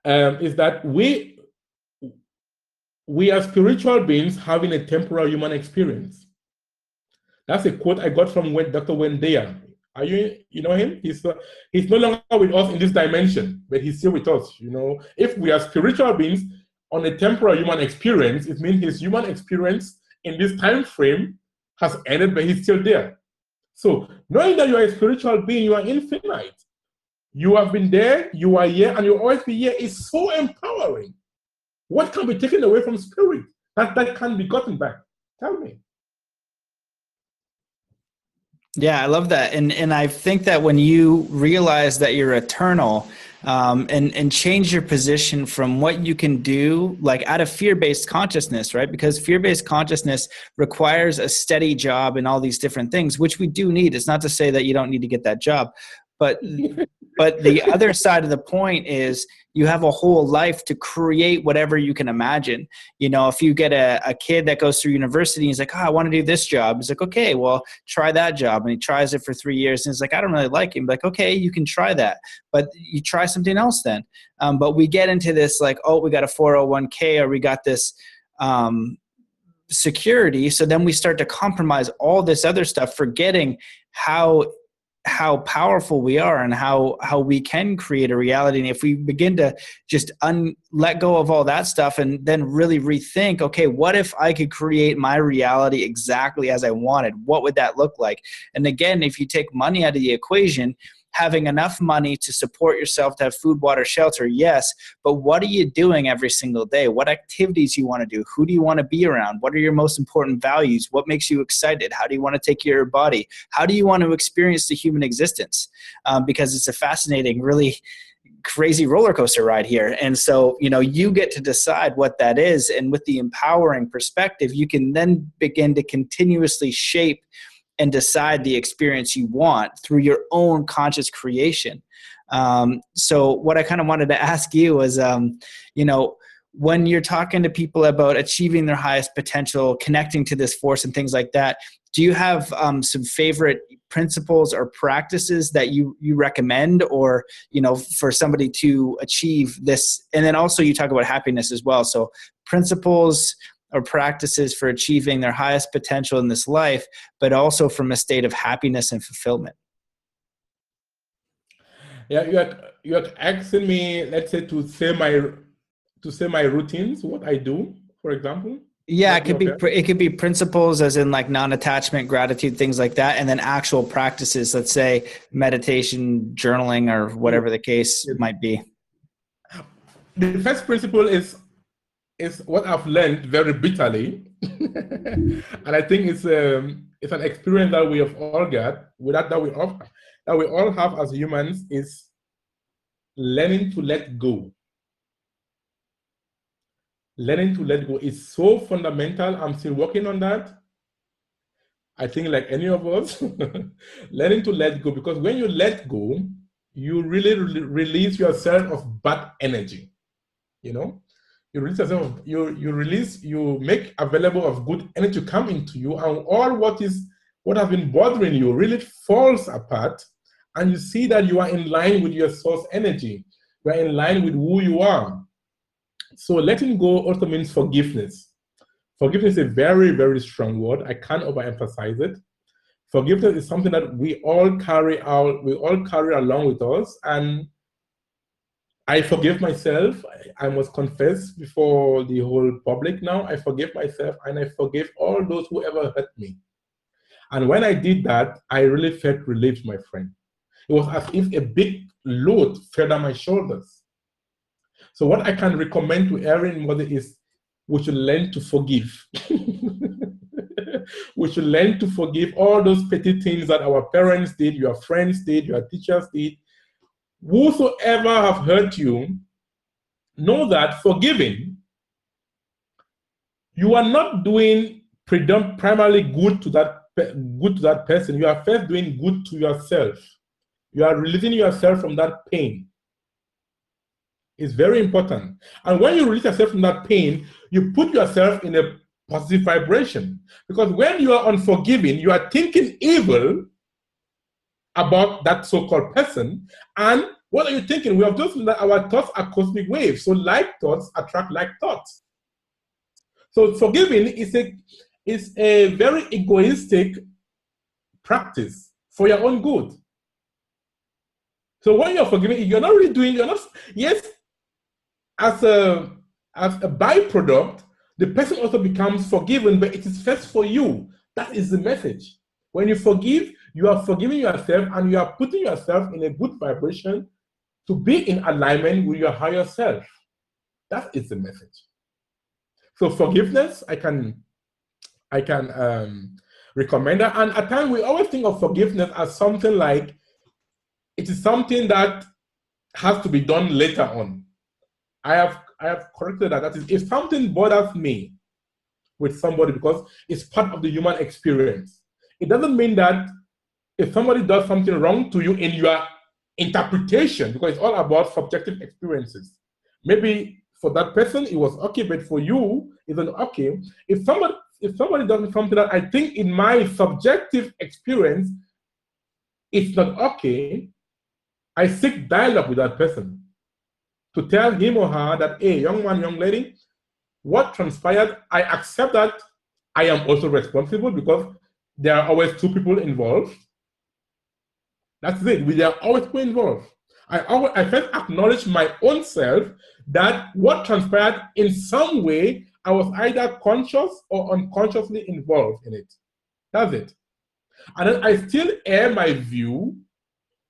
[SPEAKER 2] um, is that we we are spiritual beings having a temporal human experience. That's a quote I got from Dr. Dyer. Are you, you know him? He's uh, he's no longer with us in this dimension, but he's still with us. You know, if we are spiritual beings on a temporal human experience, it means his human experience in this time frame has ended, but he's still there. So knowing that you are a spiritual being, you are infinite. You have been there, you are here, and you'll always be here is so empowering. What can be taken away from spirit that, that can be gotten back? Tell me.
[SPEAKER 3] Yeah, I love that. And and I think that when you realize that you're eternal, um, and and change your position from what you can do like out of fear-based consciousness right because fear-based consciousness requires a steady job and all these different things which we do need it's not to say that you don't need to get that job but but the other side of the point is you have a whole life to create whatever you can imagine. You know if you get a, a kid that goes through university and he's like oh i want to do this job. He's like okay well try that job. And he tries it for three years and he's like i don't really like him like okay you can try that but you try something else then. Um, but we get into this like oh we got a 401k or we got this um, security. So then we start to compromise all this other stuff forgetting how how powerful we are and how how we can create a reality. And if we begin to just un, let go of all that stuff and then really rethink okay what if i could create my reality exactly as i wanted? What would that look like? And again if you take money out of the equation having enough money to support yourself to have food, water, shelter, yes, but what are you doing every single day? What activities you want to do? Who do you want to be around? What are your most important values? What makes you excited? How do you want to take care of your body? How do you want to experience the human existence? Um, because it's a fascinating, really crazy roller coaster ride here. And so, you know, you get to decide what that is. And with the empowering perspective, you can then begin to continuously shape and decide the experience you want through your own conscious creation. Um, so, what I kind of wanted to [LAUGHS] ask you was, um, you know, when you're talking to people about achieving their highest potential, connecting to this force and things like that, do you have um, some favorite principles or practices that you you recommend, or you know, for somebody to achieve this? And then also, you talk about happiness as well. So, principles or practices for achieving their highest potential in this life, but also from a state of happiness and fulfillment.
[SPEAKER 2] Yeah, you are you are asking me, let's say, to say my to say my routines, what I do, for example.
[SPEAKER 3] Yeah, it could okay? be it could be principles as in like non-attachment, gratitude, things like that, and then actual practices. Let's say meditation, journaling, or whatever the case might be.
[SPEAKER 2] The first principle is is what I've learned very bitterly, [LAUGHS] and I think it's um, it's an experience that we have all got, without that we all that we all have as humans is learning to let go. Learning to let go is so fundamental. I'm still working on that. I think, like any of us, [LAUGHS] learning to let go because when you let go, you really re- release yourself of bad energy. You know, you release yourself, you you release, you make available of good energy to come into you, and all what is what has been bothering you really falls apart, and you see that you are in line with your source energy. You are in line with who you are. So letting go also means forgiveness. Forgiveness is a very, very strong word. I can't overemphasize it. Forgiveness is something that we all carry out, we all carry along with us, and I forgive myself. I must confess before the whole public now. I forgive myself and I forgive all those who ever hurt me. And when I did that, I really felt relieved, my friend. It was as if a big load fell on my shoulders. So, what I can recommend to every mother is we should learn to forgive. [LAUGHS] we should learn to forgive all those petty things that our parents did, your friends did, your teachers did, whosoever have hurt you, know that forgiving, you are not doing primarily good to that good to that person. You are first doing good to yourself. You are releasing yourself from that pain. It's very important. And when you release yourself from that pain, you put yourself in a positive vibration. Because when you are unforgiving, you are thinking evil about that so-called person. And what are you thinking? We have just that our thoughts are cosmic waves. So like thoughts attract like thoughts. So forgiving is a is a very egoistic practice for your own good. So when you're forgiving, you're not really doing, you're not, yes, as a as a byproduct, the person also becomes forgiven, but it is first for you. That is the message. When you forgive, you are forgiving yourself and you are putting yourself in a good vibration to be in alignment with your higher self. That is the message. So forgiveness, I can, I can um, recommend that. And at times we always think of forgiveness as something like it is something that has to be done later on. I have I have corrected that. That is, if something bothers me with somebody because it's part of the human experience, it doesn't mean that if somebody does something wrong to you in your interpretation, because it's all about subjective experiences. Maybe for that person it was okay, but for you it's not okay. If somebody if somebody does something that I think in my subjective experience it's not okay, I seek dialogue with that person to tell him or her that, hey, young man, young lady, what transpired, I accept that I am also responsible because there are always two people involved. That's it. We are always involved. I, always, I first acknowledge my own self that what transpired in some way, I was either conscious or unconsciously involved in it. That's it. And then I still air my view,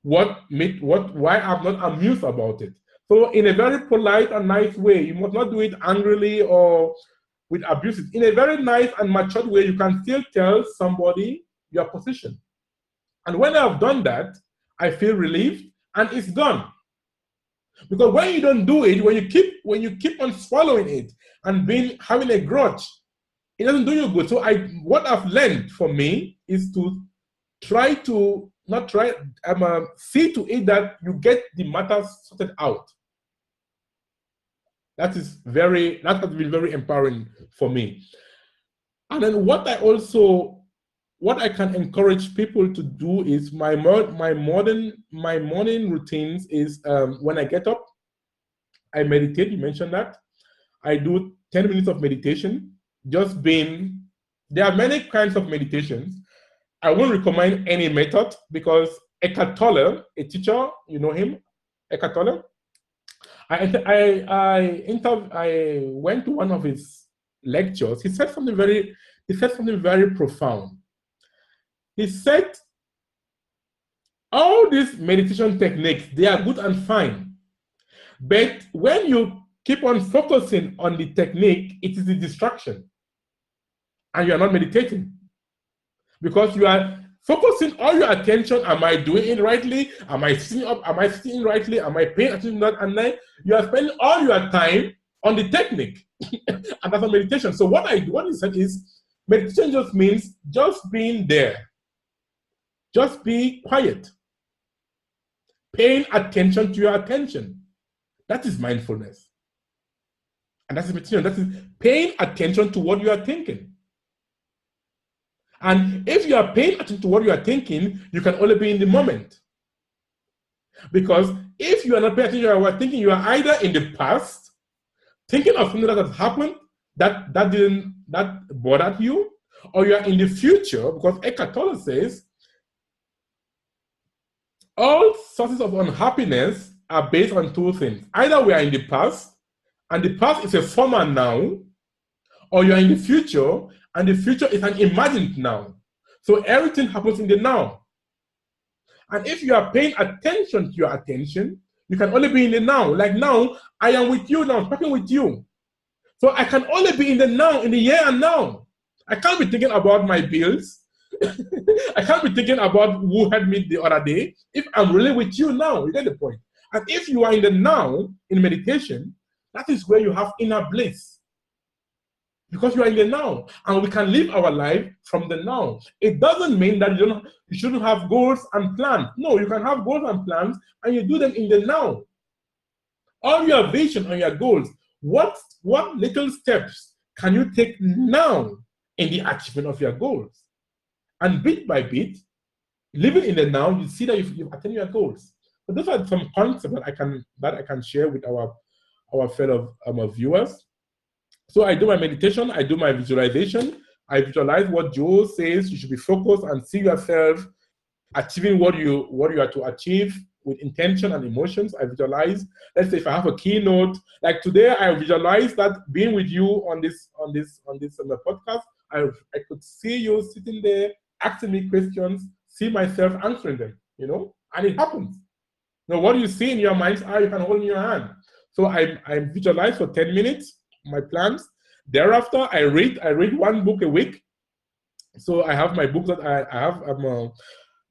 [SPEAKER 2] what made, what why I'm not amused about it. So in a very polite and nice way, you must not do it angrily or with abuses. In a very nice and matured way, you can still tell somebody your position. And when I've done that, I feel relieved and it's gone. Because when you don't do it, when you keep when you keep on swallowing it and being having a grudge, it doesn't do you good. So I what I've learned for me is to try to not try um, uh, see to it that you get the matter sorted out. That is very that has been very empowering for me. And then what I also what I can encourage people to do is my my modern my morning routines is um, when I get up, I meditate. You mentioned that. I do 10 minutes of meditation. Just being there are many kinds of meditations. I won't recommend any method because Eckhart Tolle, a teacher, you know him, Eckhart Tolle. I I I, inter- I went to one of his lectures. He said something very he said something very profound. He said, all these meditation techniques they are good and fine, but when you keep on focusing on the technique, it is a distraction, and you are not meditating because you are focusing all your attention. Am I doing it rightly? Am I sitting up? Am I sitting rightly? Am I paying attention to that? And then you are spending all your time on the technique, [LAUGHS] and that's a meditation. So what I what he said is, meditation just means just being there. Just be quiet. Paying attention to your attention. That is mindfulness. And that's meditation. That is paying attention to what you are thinking. And if you are paying attention to what you are thinking, you can only be in the moment. Because if you are not paying attention to what you are thinking, you are either in the past, thinking of something that has happened that, that didn't that bothered you, or you are in the future, because Eckhart Tolle says all sources of unhappiness are based on two things. Either we are in the past, and the past is a former now, or you are in the future, and the future is an imagined now. So everything happens in the now. And if you are paying attention to your attention, you can only be in the now. Like now, I am with you now, I'm talking with you. So I can only be in the now, in the here and now. I can't be thinking about my bills. [LAUGHS] [LAUGHS] I can't be thinking about who had me the other day. If I'm really with you now, you get the point. And if you are in the now, in meditation, that is where you have inner bliss. Because you are in the now and we can live our life from the now. It doesn't mean that you don't you shouldn't have goals and plans. No you can have goals and plans and you do them in the now. All your vision and your goals what what little steps can you take now in the achievement of your goals and bit by bit living in the now, you see that you've, you've attained your goals. So those are some concepts that I can that I can share with our our fellow um, viewers. So I do my meditation, I do my visualization, I visualize what Joe says. You should be focused and see yourself achieving what you what you are to achieve with intention and emotions. I visualize. Let's say if I have a keynote, like today, I visualize that being with you on this on this on this um, podcast. I I could see you sitting there asking me questions, see myself answering them. You know, and it happens. Now, what you see in your mind's eye, you can hold in your hand. So I, I visualize for 10 minutes my plans. Thereafter, I read. I read one book a week. So I have my books that I, I have. Um,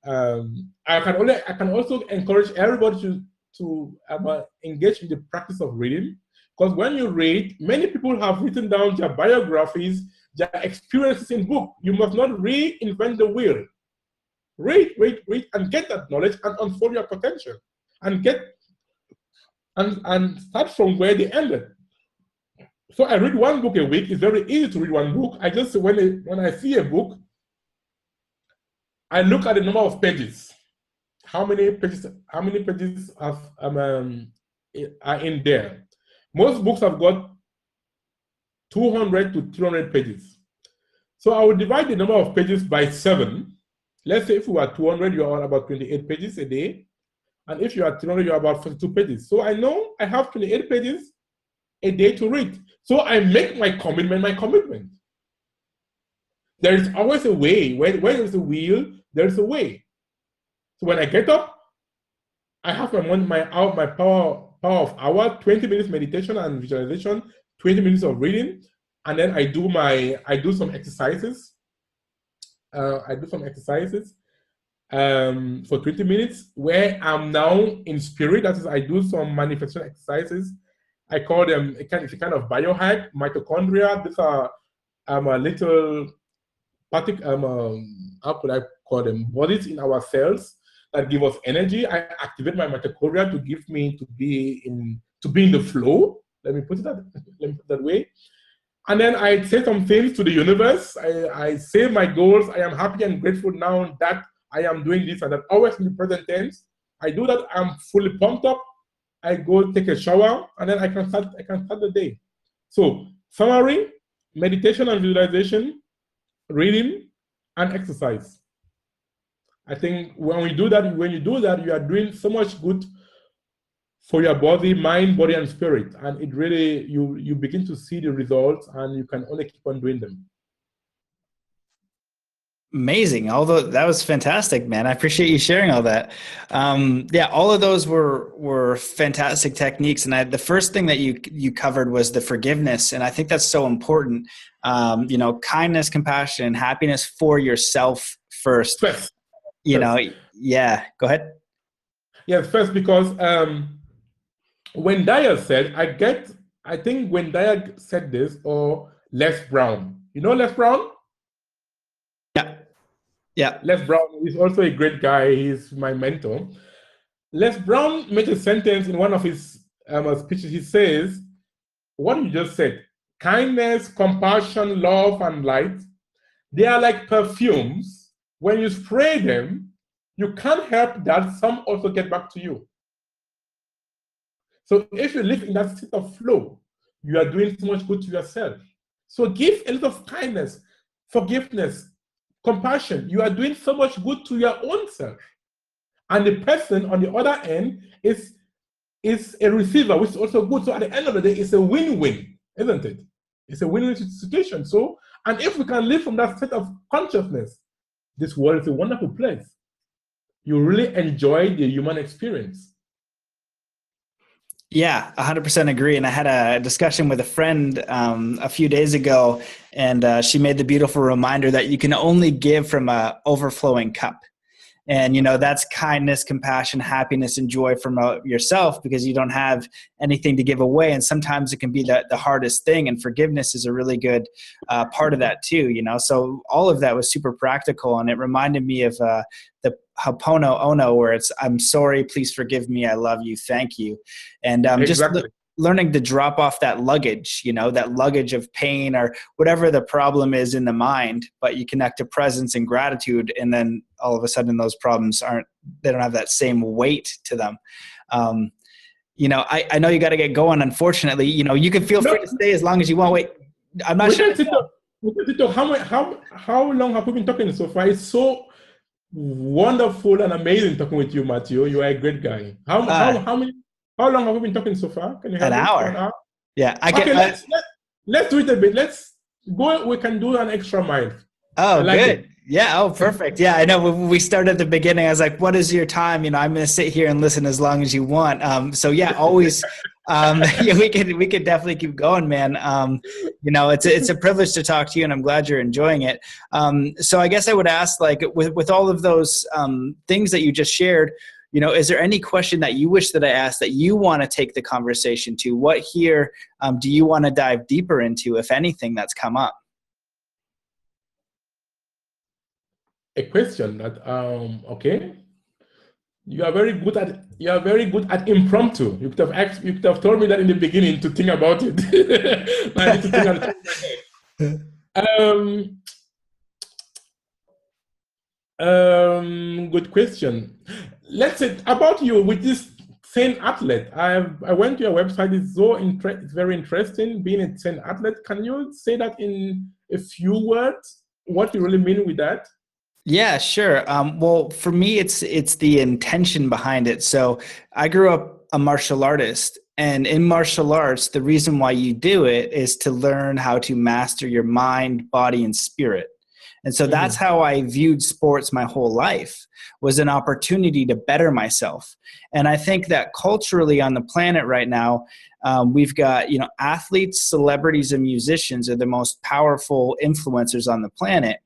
[SPEAKER 2] um, I can only I can also encourage everybody to to um, engage in the practice of reading because when you read, many people have written down their biographies, their experiences in book. You must not reinvent the wheel. Read, read, read, and get that knowledge and unfold your potential and get and, and start from where they ended. So I read one book a week. It's very easy to read one book. I just when I, when I see a book, I look at the number of pages. How many pages? How many pages have um, um, are in there? Most books have got 200 to 300 pages. So I would divide the number of pages by seven. Let's say if we are 200, you are on about 28 pages a day. And if you are 300, you're about 42 pages. So I know I have 28 pages a day to read. So I make my commitment my commitment. There is always a way. Where, where there's a will, there's a way. So when I get up, I have my my my power power of hour, 20 minutes meditation and visualization, 20 minutes of reading, and then I do my I do some exercises. Uh, I do some exercises um, for 20 minutes where I'm now in spirit. That is, I do some manifestation exercises. I call them a kind, it's a kind of biohack, mitochondria. These are um, a little partic- um, um, how could I call them? Bodies in our cells that give us energy. I activate my mitochondria to give me to be in to be in the flow. Let me put it that let me put that way. And then I say some things to the universe. I, I say my goals. I am happy and grateful now that I am doing this and that, always in the present tense. I do that, I'm fully pumped up. I go take a shower, and then I can start, I can start the day. So, summary, meditation and visualization, reading, and exercise. I think when we do that, when you do that, you are doing so much good for your body, mind, body, and spirit. And it really you you begin to see the results and you can only keep on doing them.
[SPEAKER 3] Amazing. Although that was fantastic, man. I appreciate you sharing all that. Um, yeah, all of those were were fantastic techniques. And I, the first thing that you you covered was the forgiveness, and I think that's so important. Um, you know, kindness, compassion, happiness for yourself first.
[SPEAKER 2] First.
[SPEAKER 3] You first. know, yeah. Go ahead.
[SPEAKER 2] Yeah, first because um, when Dyer said, I get, I think when Dyer said this, or Les Brown, you know Les Brown?
[SPEAKER 3] Yeah. Yeah.
[SPEAKER 2] Les Brown is also a great guy. He's my mentor. Les Brown made a sentence in one of his um, speeches. He says, What you just said kindness, compassion, love, and light, they are like perfumes. When you spray them, you can't help that some also get back to you. So if you live in that state of flow, you are doing so much good to yourself. So give a little of kindness, forgiveness, compassion. You are doing so much good to your own self. And the person on the other end is, is a receiver, which is also good. So at the end of the day, it's a win-win, isn't it? It's a win-win situation. So, and if we can live from that state of consciousness, this world is a wonderful place. You really enjoy the human experience.
[SPEAKER 3] Yeah, 100% agree. And I had a discussion with a friend um, a few days ago, and uh, she made the beautiful reminder that you can only give from a overflowing cup and you know that's kindness compassion happiness and joy from uh, yourself because you don't have anything to give away. And sometimes it can be the, the hardest thing and forgiveness is a really good uh, part of that too you know? So all of that was super practical and it reminded me of uh, the Ho'oponopono where it's i'm sorry please forgive me i love you thank you. And um, exactly. just learning to drop off that luggage, you know, that luggage of pain or whatever the problem is in the mind, but you connect to presence and gratitude, and then all of a sudden those problems aren't, they don't have that same weight to them. Um, you know, I, I know you got to get going. Unfortunately, you know, you can feel free to stay as long as you want. Wait, I'm not sure.
[SPEAKER 2] How, how, how long have we been talking so far? It's so wonderful and amazing talking with you, Matthew. You are a great guy. How, uh, how, how many how long have we been talking so far?
[SPEAKER 3] Can you an hour. an hour? Yeah,
[SPEAKER 2] I can. Okay, let's, let, let's do it a bit. Let's go. We can do an extra mile.
[SPEAKER 3] Oh, like good. It. Yeah. Oh, perfect. Yeah, I know. When we started at the beginning, I was like, "What is your time?" You know, I'm going to sit here and listen as long as you want. Um, so yeah, always. [LAUGHS] um, [LAUGHS] yeah, we could we could definitely keep going, man. Um, you know, it's a, it's a privilege to talk to you, and I'm glad you're enjoying it. Um, so I guess I would ask, like, with with all of those um, things that you just shared, you know is there any question that you wish that i asked that you want to take the conversation to? What here um, do you want to dive deeper into if anything that's come up?
[SPEAKER 2] A question that um okay. You are very good at you are very good at impromptu. You could have asked you could have told me that in the beginning to think about it. [LAUGHS] [LAUGHS] Um um good question let's say about you with this Zen athlete. I I went to your website. It's so inter- it's very interesting being a Zen athlete. Can you say that in a few words? What you really mean with that?
[SPEAKER 3] Yeah, sure. Um, well, for me, it's it's the intention behind it. So I grew up a martial artist, and in martial arts, the reason why you do it is to learn how to master your mind, body, and spirit. And so that's mm-hmm. how I viewed sports my whole life was an opportunity to better myself. And I think that culturally on the planet right now, um, we've got you know athletes, celebrities, and musicians are the most powerful influencers on the planet.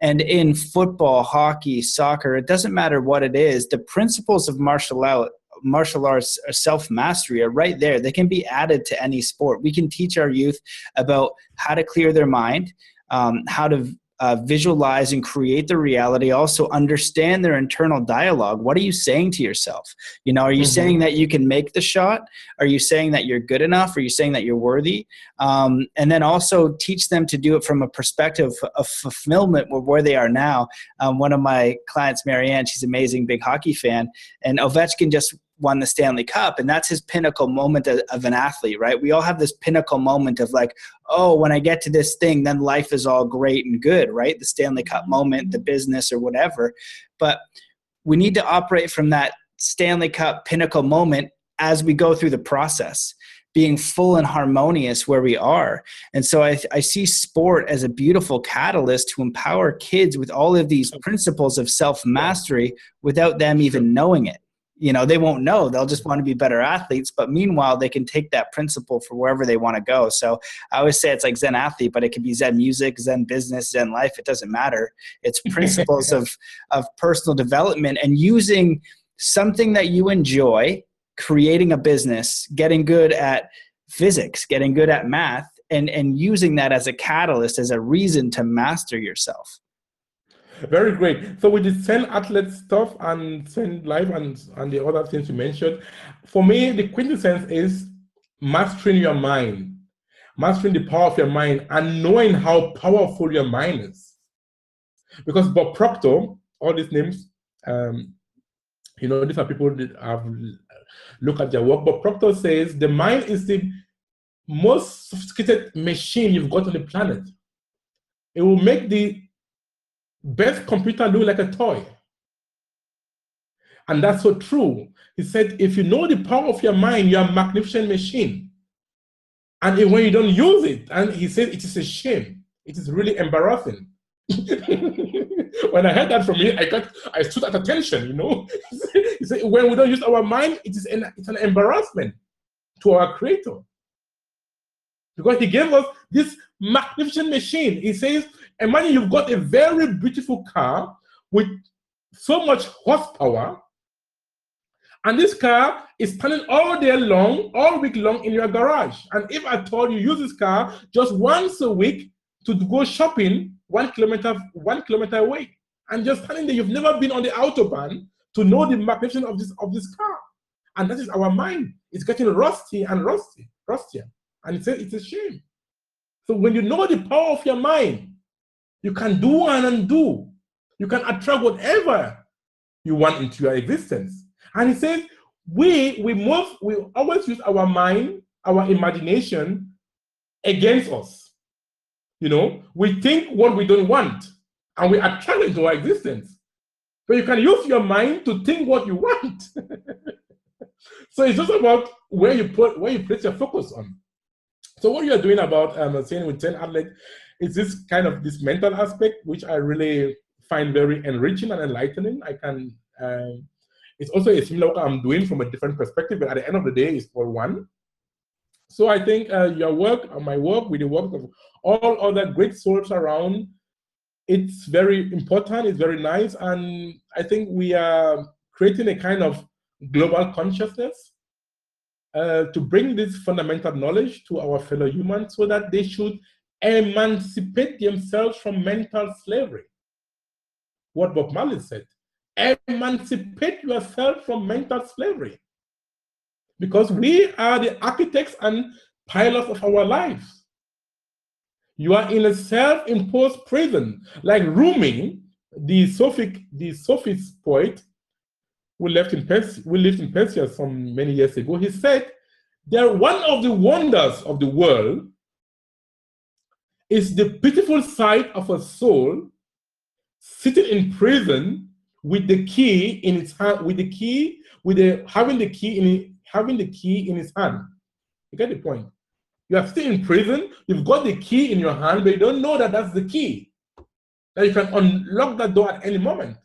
[SPEAKER 3] And in football, hockey, soccer, it doesn't matter what it is. The principles of martial out martial arts or self mastery are right there. They can be added to any sport. We can teach our youth about how to clear their mind, um, how to uh, visualize and create the reality also understand their internal dialogue. What are you saying to yourself? You know are you mm-hmm. saying that you can make the shot? Are you saying that you're good enough? Are you saying that you're worthy? Um, and then also teach them to do it from a perspective of fulfillment where they are now. Um, one of my clients marianne she's amazing big hockey fan. And ovechkin just won the Stanley Cup. And that's his pinnacle moment of, of, an athlete, right? We all have this pinnacle moment of like, oh, when I get to this thing, then life is all great and good, right? The Stanley Cup mm-hmm. moment, the business or whatever. But we need to operate from that Stanley Cup pinnacle moment as we go through the process being full and harmonious where we are. And so I, I, see sport as a beautiful catalyst to empower kids with all of these principles of self mastery without them even knowing it you know they won't know. They'll just want to be better athletes but meanwhile they can take that principle for wherever they want to go. So i always say it's like zen athlete but it could be zen music zen business zen life it doesn't matter. It's [LAUGHS] principles of of personal development and using something that you enjoy creating a business getting good at physics getting good at math and and using that as a catalyst as a reason to master yourself
[SPEAKER 2] very great. So with the Zen athlete stuff and Zen life and, and the other things you mentioned, for me, the quintessence is mastering your mind, mastering the power of your mind and knowing how powerful your mind is. Because Bob Proctor, all these names, um, you know, these are people that have looked at their work. But Proctor says the mind is the most sophisticated machine you've got on the planet. It will make the best computer look like a toy. And that's so true. He said, if you know the power of your mind, you're a magnificent machine. And when you don't use it, and he said it is a shame. It is really embarrassing. [LAUGHS] when I heard that from him, I got I stood at attention, you know. [LAUGHS] he said, when we don't use our mind, it is an, it's an embarrassment to our creator. Because he gave us this magnificent machine. He says, Imagine you've got a very beautiful car with so much horsepower, and this car is standing all day long, all week long in your garage. And if I told you use this car just once a week to go shopping one kilometer, one kilometer away, and just standing there, you've never been on the autobahn to know the magnificence of this of this car. And that is our mind. It's getting rusty and rusty. rustier. And he said, it's a shame. So when you know the power of your mind, you can do and undo. You can attract whatever you want into your existence. And he says, we we most we always use our mind, our imagination against us. You know, we think what we don't want and we attract it into our existence. But you can use your mind to think what you want. [LAUGHS] so it's just about where you put where you place your focus on. So what you're doing about um, saying with Zen athletes is this kind of this mental aspect, which I really find very enriching and enlightening. I can um, it's also a similar work I'm doing from a different perspective, but at the end of the day, it's all one. So I think uh, your work, uh, my work, with the work of all other great souls around, it's very important, it's very nice, and I think we are creating a kind of global consciousness uh, to bring this fundamental knowledge to our fellow humans so that they should emancipate themselves from mental slavery. What Bob Marley said emancipate yourself from mental slavery. Because we are the architects and pilots of our lives. You are in a self-imposed prison, like Rumi, the Sufic, the Sophist poet, who left in who lived in Persia some many years ago. He said, "There, one of the wonders of the world is the pitiful sight of a soul sitting in prison with the key in its hand, with the key, with the having the key in having the key in his hand. You get the point. You are still in prison. You've got the key in your hand, but you don't know that that's the key. That you can unlock that door at any moment.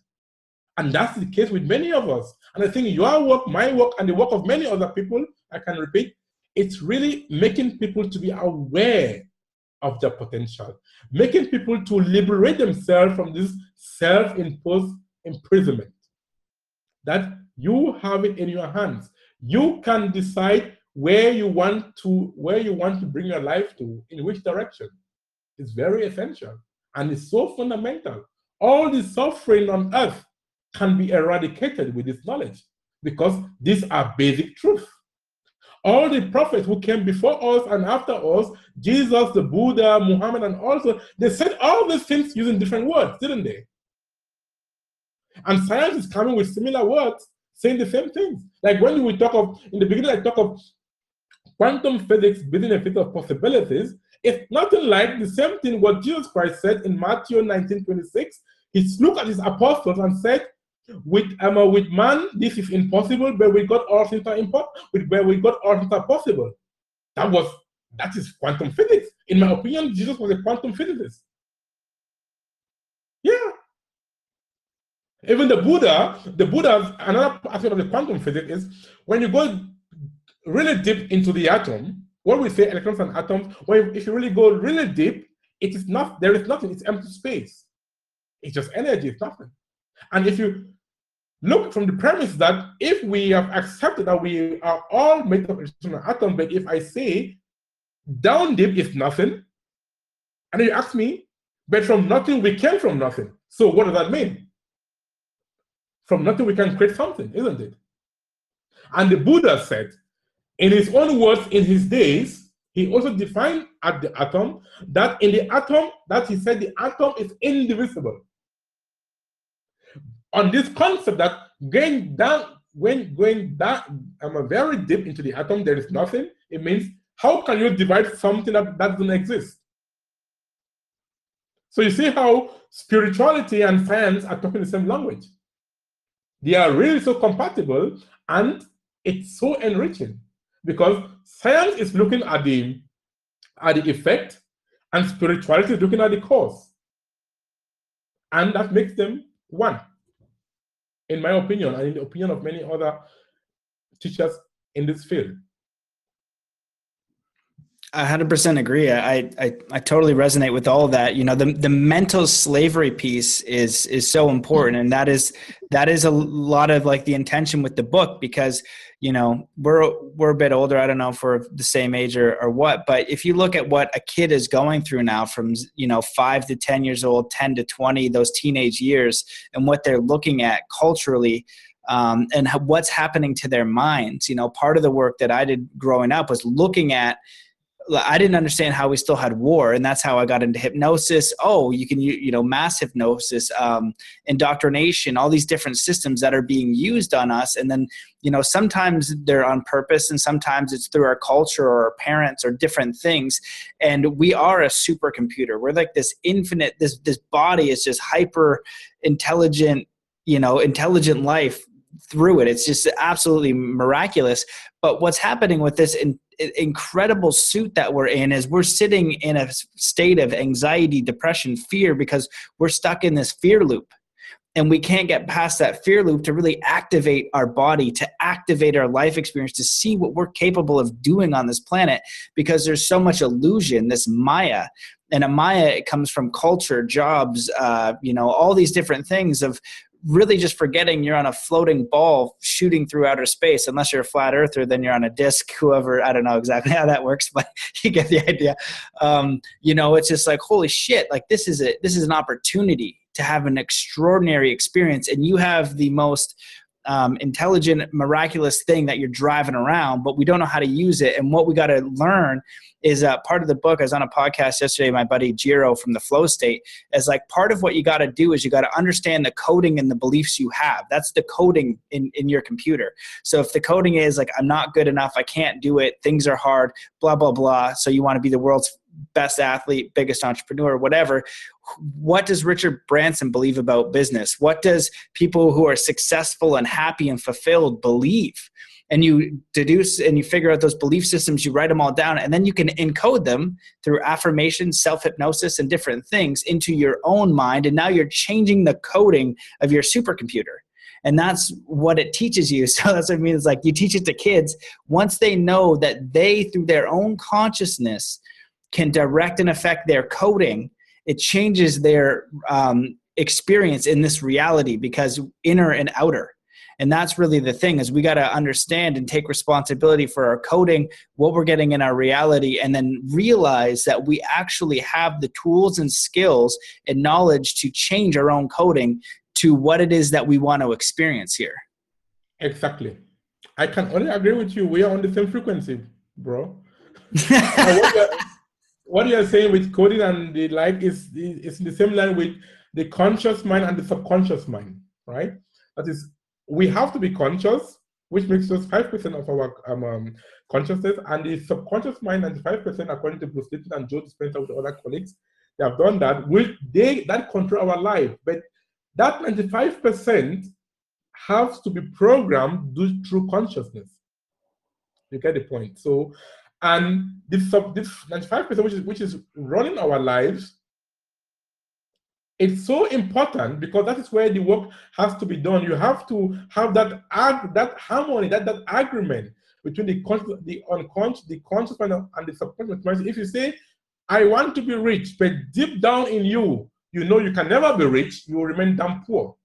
[SPEAKER 2] And that's the case with many of us. And I think your work, my work, and the work of many other people, I can repeat, it's really making people to be aware of their potential, making people to liberate themselves from this self-imposed imprisonment. That you have it in your hands. You can decide where you want to where you want to bring your life to, in which direction. It's very essential and it's so fundamental. All the suffering on earth can be eradicated with this knowledge because these are basic truths. All the prophets who came before us and after us, Jesus, the Buddha, Muhammad, and also, they said all these things using different words, didn't they? And science is coming with similar words saying the same things. Like when we talk of, in the beginning, I talk of quantum physics building a field of possibilities. It's nothing like the same thing what Jesus Christ said in Matthew 19 26. He looked at his apostles and said, with um, with man this is impossible, but with God all things are impossible. With where with God all things are possible. That was that is quantum physics. In my opinion, Jesus was a quantum physicist. Yeah, even the Buddha, the Buddha, another aspect of the quantum physics is when you go really deep into the atom, what we say electrons and atoms, when if you really go really deep, it is not there is nothing, it's empty space. It's just energy, it's nothing. And if you look from the premise that if we have accepted that we are all made up of atoms, but if I say down deep is nothing, and you ask me, but from nothing we came from nothing. So what does that mean? From nothing, we can create something, isn't it? And the Buddha said, in his own words, in his days, he also defined at the atom that in the atom, that he said the atom is indivisible. On this concept that going down, when going down, um, very deep into the atom, there is nothing. It means how can you divide something that, that doesn't exist? So you see how spirituality and science are talking the same language. They are really so compatible and it's so enriching because science is looking at the at the effect and spirituality is looking at the cause. And that makes them one, in my opinion, and in the opinion of many other teachers in this field.
[SPEAKER 3] I 100% agree. I, I, I totally resonate with all of that. You know, the, the mental slavery piece is, is so important. And that is, that is a lot of like the intention with the book because, you know, we're, we're a bit older. I don't know if we're the same age or, or what, but if you look at what a kid is going through now from, you know, five to 10 years old, 10 to 20, those teenage years and what they're looking at culturally, um, and what's happening to their minds. You know, part of the work that I did growing up was looking at I didn't understand how we still had war, and that's how I got into hypnosis. Oh, you can you know mass hypnosis, um, indoctrination, all these different systems that are being used on us, and then you know sometimes they're on purpose, and sometimes it's through our culture or our parents or different things. And we are a supercomputer. We're like this infinite. This this body is just hyper intelligent. You know, intelligent life through it. It's just absolutely miraculous. But what's happening with this in, incredible suit that we're in is we're sitting in a state of anxiety, depression, fear because we're stuck in this fear loop. And we can't get past that fear loop to really activate our body, to activate our life experience, to see what we're capable of doing on this planet because there's so much illusion, this Maya. And a Maya, it comes from culture, jobs, uh, you know, all these different things of really just forgetting you're on a floating ball shooting through outer space. Unless you're a flat earther, then you're on a disc. Whoever, I don't know exactly [LAUGHS] how that works, but [LAUGHS] you get the idea. Um, you know, it's just like holy shit! Like this is a this is an opportunity to have an extraordinary experience, and you have the most um, intelligent, miraculous thing that you're driving around, but we don't know how to use it. And what we got to learn is uh, part of the book. I was on a podcast yesterday, my buddy Jiro from the Flow State, is like part of what you got to do is you got to understand the coding and the beliefs you have. That's the coding in, in your computer. So if the coding is like, I'm not good enough, I can't do it, things are hard, blah, blah, blah. So you want to be the world's best athlete, biggest entrepreneur, whatever. What does Richard Branson believe about business? What does people who are successful and happy and fulfilled believe? And you deduce and you figure out those belief systems, you write them all down, and then you can encode them through affirmation, self hypnosis, and different things into your own mind. And now you're changing the coding of your supercomputer and that's what it teaches you [LAUGHS] so that's what i mean it's like you teach it to kids once they know that they through their own consciousness can direct and affect their coding, it changes their um, experience in this reality because inner and outer. And that's really the thing is we got to understand and take responsibility for our coding what we're getting in our reality and then realize that we actually have the tools and skills and knowledge to change our own coding to what it is that we want to experience here.
[SPEAKER 2] Exactly. I can only agree with you. We are on the same frequency bro [LAUGHS] what you're saying with coding and the like is is in the same line with the conscious mind and the subconscious mind, right? That is, we have to be conscious, which makes us five percent of our um, um, consciousness, and the subconscious mind, and five percent, according to Bruce Lipton and Joe Dispenza with other colleagues, they have done that. Will they that control our life? But that ninety-five percent has to be programmed through consciousness. You get the point. So and this, this 95% which is, which is running our lives, it's so important because that is where the work has to be done. You have to have that that harmony, that, that agreement between the conscious, the unconscious, the conscious and the subconscious. If you say, I want to be rich, but deep down in you, you know you can never be rich, you will remain damn poor.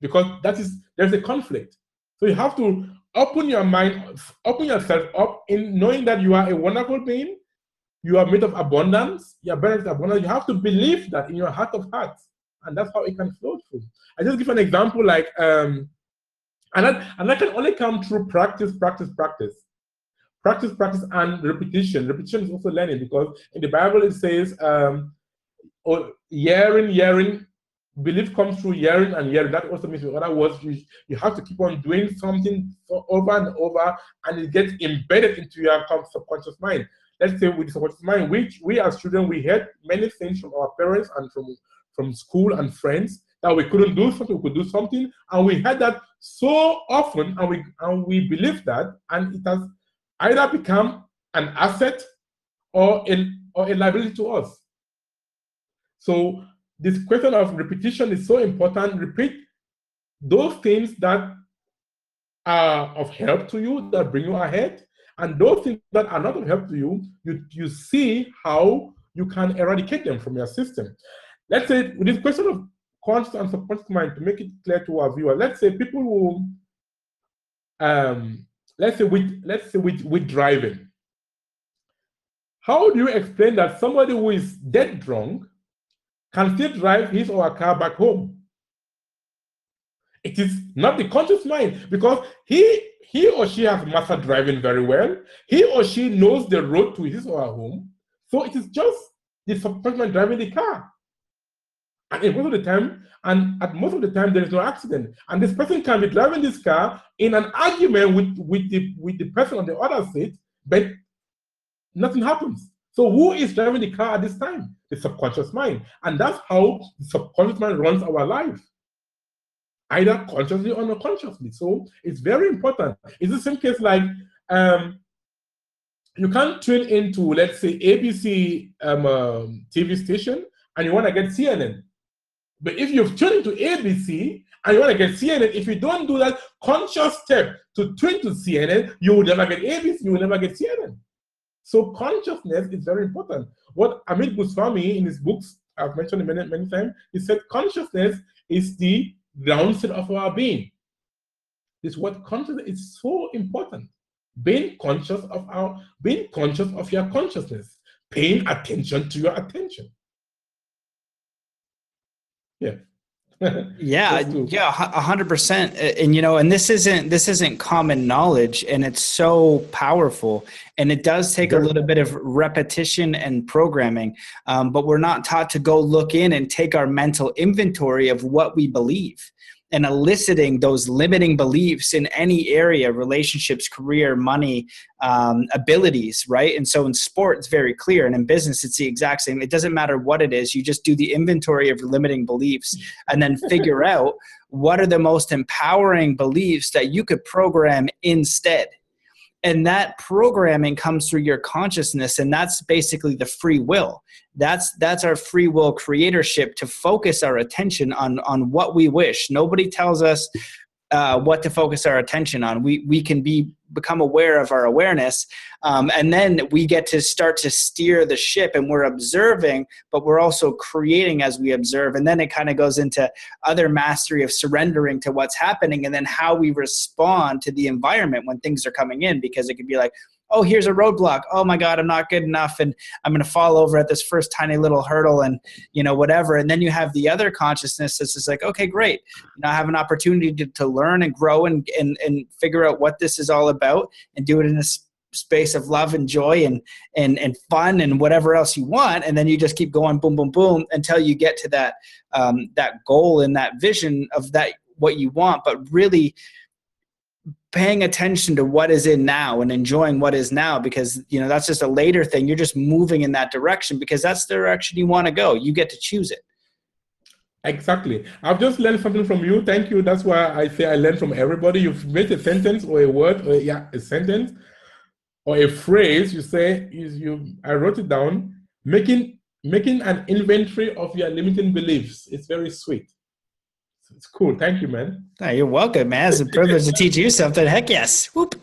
[SPEAKER 2] Because that is there's a conflict. So you have to open your mind, open yourself up in knowing that you are a wonderful being. You are made of abundance. You are better abundance. You have to believe that in your heart of hearts, and that's how it can flow through. I just give an example, like, um, and that and that can only come through practice, practice, practice, practice, practice, and repetition. Repetition is also learning because in the Bible it says, um, oh, hearing, hearing, belief comes through hearing and hearing. That also means, in other words, you, you have to keep on doing something over and over, and it gets embedded into your subconscious mind. Let's say with the subconscious mind, which we as children, we heard many things from our parents and from, from school and friends that we couldn't do something, we could do something, and we had that so often, and we and we believe that, and it has either become an asset or a, or a liability to us. So this question of repetition is so important. Repeat those things that are of help to you, that bring you ahead, and those things that are not of help to you, you, you see how you can eradicate them from your system. Let's say with this question of conscious and subconscious mind, to make it clear to our viewer, let's say people who, um, let's say with let's say with, with driving. How do you explain that somebody who is dead drunk can still drive his or her car back home. It is not the conscious mind because he he or she has mastered driving very well. He or she knows the road to his or her home. So it is just the subconscious mind driving the car. And most of the time, and at most of the time, there is no accident. And this person can be driving this car in an argument with, with, the, with the person on the other seat, but nothing happens. So who is driving the car at this time? The subconscious mind. And that's how the subconscious mind runs our life, either consciously or unconsciously. So it's very important. It's the same case like um, you can't tune into, let's say, ABC um, uh, TV station and you want to get CNN. But if you've tuned into ABC and you want to get CNN, if you don't do that conscious step to tune to CNN, you will never get ABC, you will never get CNN. So consciousness is very important. What Amit Goswami in his books, I've mentioned many, many times, he said consciousness is the ground set of our being. This what consciousness is so important. Being conscious of our being conscious of your consciousness, paying attention to your attention. Yeah
[SPEAKER 3] yeah yeah a hundred percent. And you know and this isn't this isn't common knowledge and it's so powerful and it does take a little bit of repetition and programming um, but we're not taught to go look in and take our mental inventory of what we believe and eliciting those limiting beliefs in any area relationships career money um, abilities right? And so in sport it's very clear. And in business it's the exact same. It doesn't matter what it is. You just do the inventory of limiting beliefs and then figure [LAUGHS] out what are the most empowering beliefs that you could program instead and that programming comes through your consciousness and that's basically the free will. That's that's our free will creatorship to focus our attention on on what we wish. Nobody tells us uh, what to focus our attention on. We we can be become aware of our awareness, um, and then we get to start to steer the ship. And we're observing, but we're also creating as we observe. And then it kind of goes into other mastery of surrendering to what's happening, and then how we respond to the environment when things are coming in. Because it could be like, oh, here's a roadblock. Oh my God, I'm not good enough. And I'm going to fall over at this first tiny little hurdle and, you know, whatever. And then you have the other consciousness that's just like, okay, great. You know, I have an opportunity to, to learn and grow and, and, and figure out what this is all about and do it in a space of love and joy and, and, and fun and whatever else you want. And then you just keep going boom, boom, boom until you get to that, um, that goal and that vision of that, what you want. But really, paying attention to what is in now and enjoying what is now because you know that's just a later thing. You're just moving in that direction because that's the direction you want to go. You get to choose it.
[SPEAKER 2] Exactly. I've just learned something from you. Thank you. That's why i say i learn from everybody. You've made a sentence or a word or yeah a sentence or a phrase you say is you i wrote it down making making an inventory of your limiting beliefs. It's very sweet it's cool. Thank you, man.
[SPEAKER 3] Oh, you're welcome, man. It's a privilege to teach you something. Heck yes. Whoop.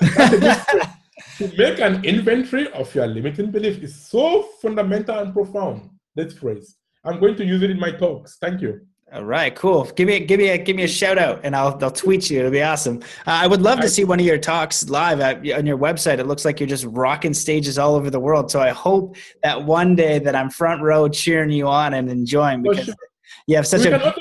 [SPEAKER 3] [LAUGHS]
[SPEAKER 2] to make an inventory of your limiting belief is so fundamental and profound. That phrase. I'm going to use it in my talks. Thank you.
[SPEAKER 3] All right, cool. Give me, give me, a, give me a shout out, and I'll, I'll tweet you. It'll be awesome. Uh, I would love to see one of your talks live at, on your website. It looks like you're just rocking stages all over the world. So I hope that one day that I'm front row cheering you on and enjoying because sure. you have such we a.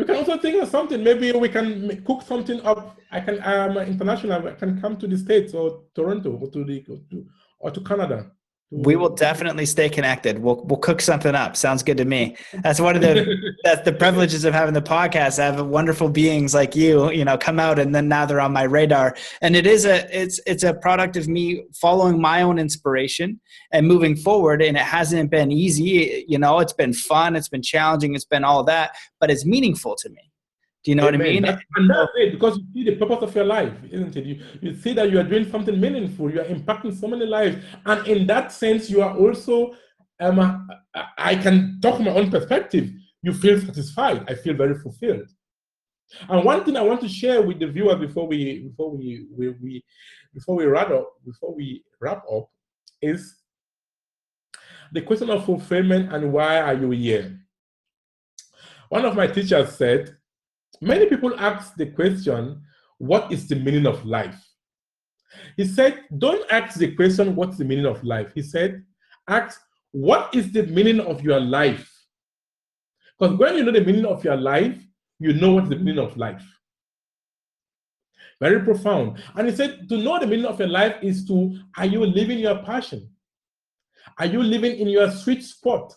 [SPEAKER 2] You can also think of something. Maybe we can cook something up. I can. I'm international. I can come to the states or Toronto or to the to, or to Canada.
[SPEAKER 3] We will definitely stay connected. We'll we'll cook something up. Sounds good to me. That's one of the [LAUGHS] that's the privileges of having the podcast. I have wonderful beings like you, you know, come out and then now they're on my radar. And it is a it's it's a product of me following my own inspiration and moving forward. And it hasn't been easy. You know, it's been fun, it's been challenging, it's been all that, but it's meaningful to me. Do you know Amen. what I mean?
[SPEAKER 2] That's, and that's it, because you see the purpose of your life, isn't it? You, you see that you are doing something meaningful, you are impacting so many lives. And in that sense, you are also, um, I can talk from my own perspective, you feel satisfied. I feel very fulfilled. And one thing I want to share with the viewers before we before we, we, we before we wrap up before we wrap up is the question of fulfillment and why are you here? One of my teachers said, Many people ask the question, what is the meaning of life? He said, don't ask the question, what's the meaning of life? He said, ask, what is the meaning of your life? Because when you know the meaning of your life, you know what's the meaning of life. Very profound. And he said, to know the meaning of your life is to, are you living your passion? Are you living in your sweet spot?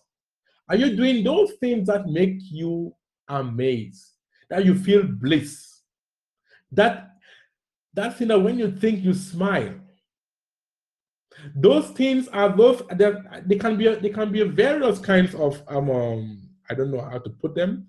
[SPEAKER 2] Are you doing those things that make you amazed? That you feel bliss? That that thing that when you think you smile. Those things are those that they can be they can be various kinds of um, um I don't know how to put them.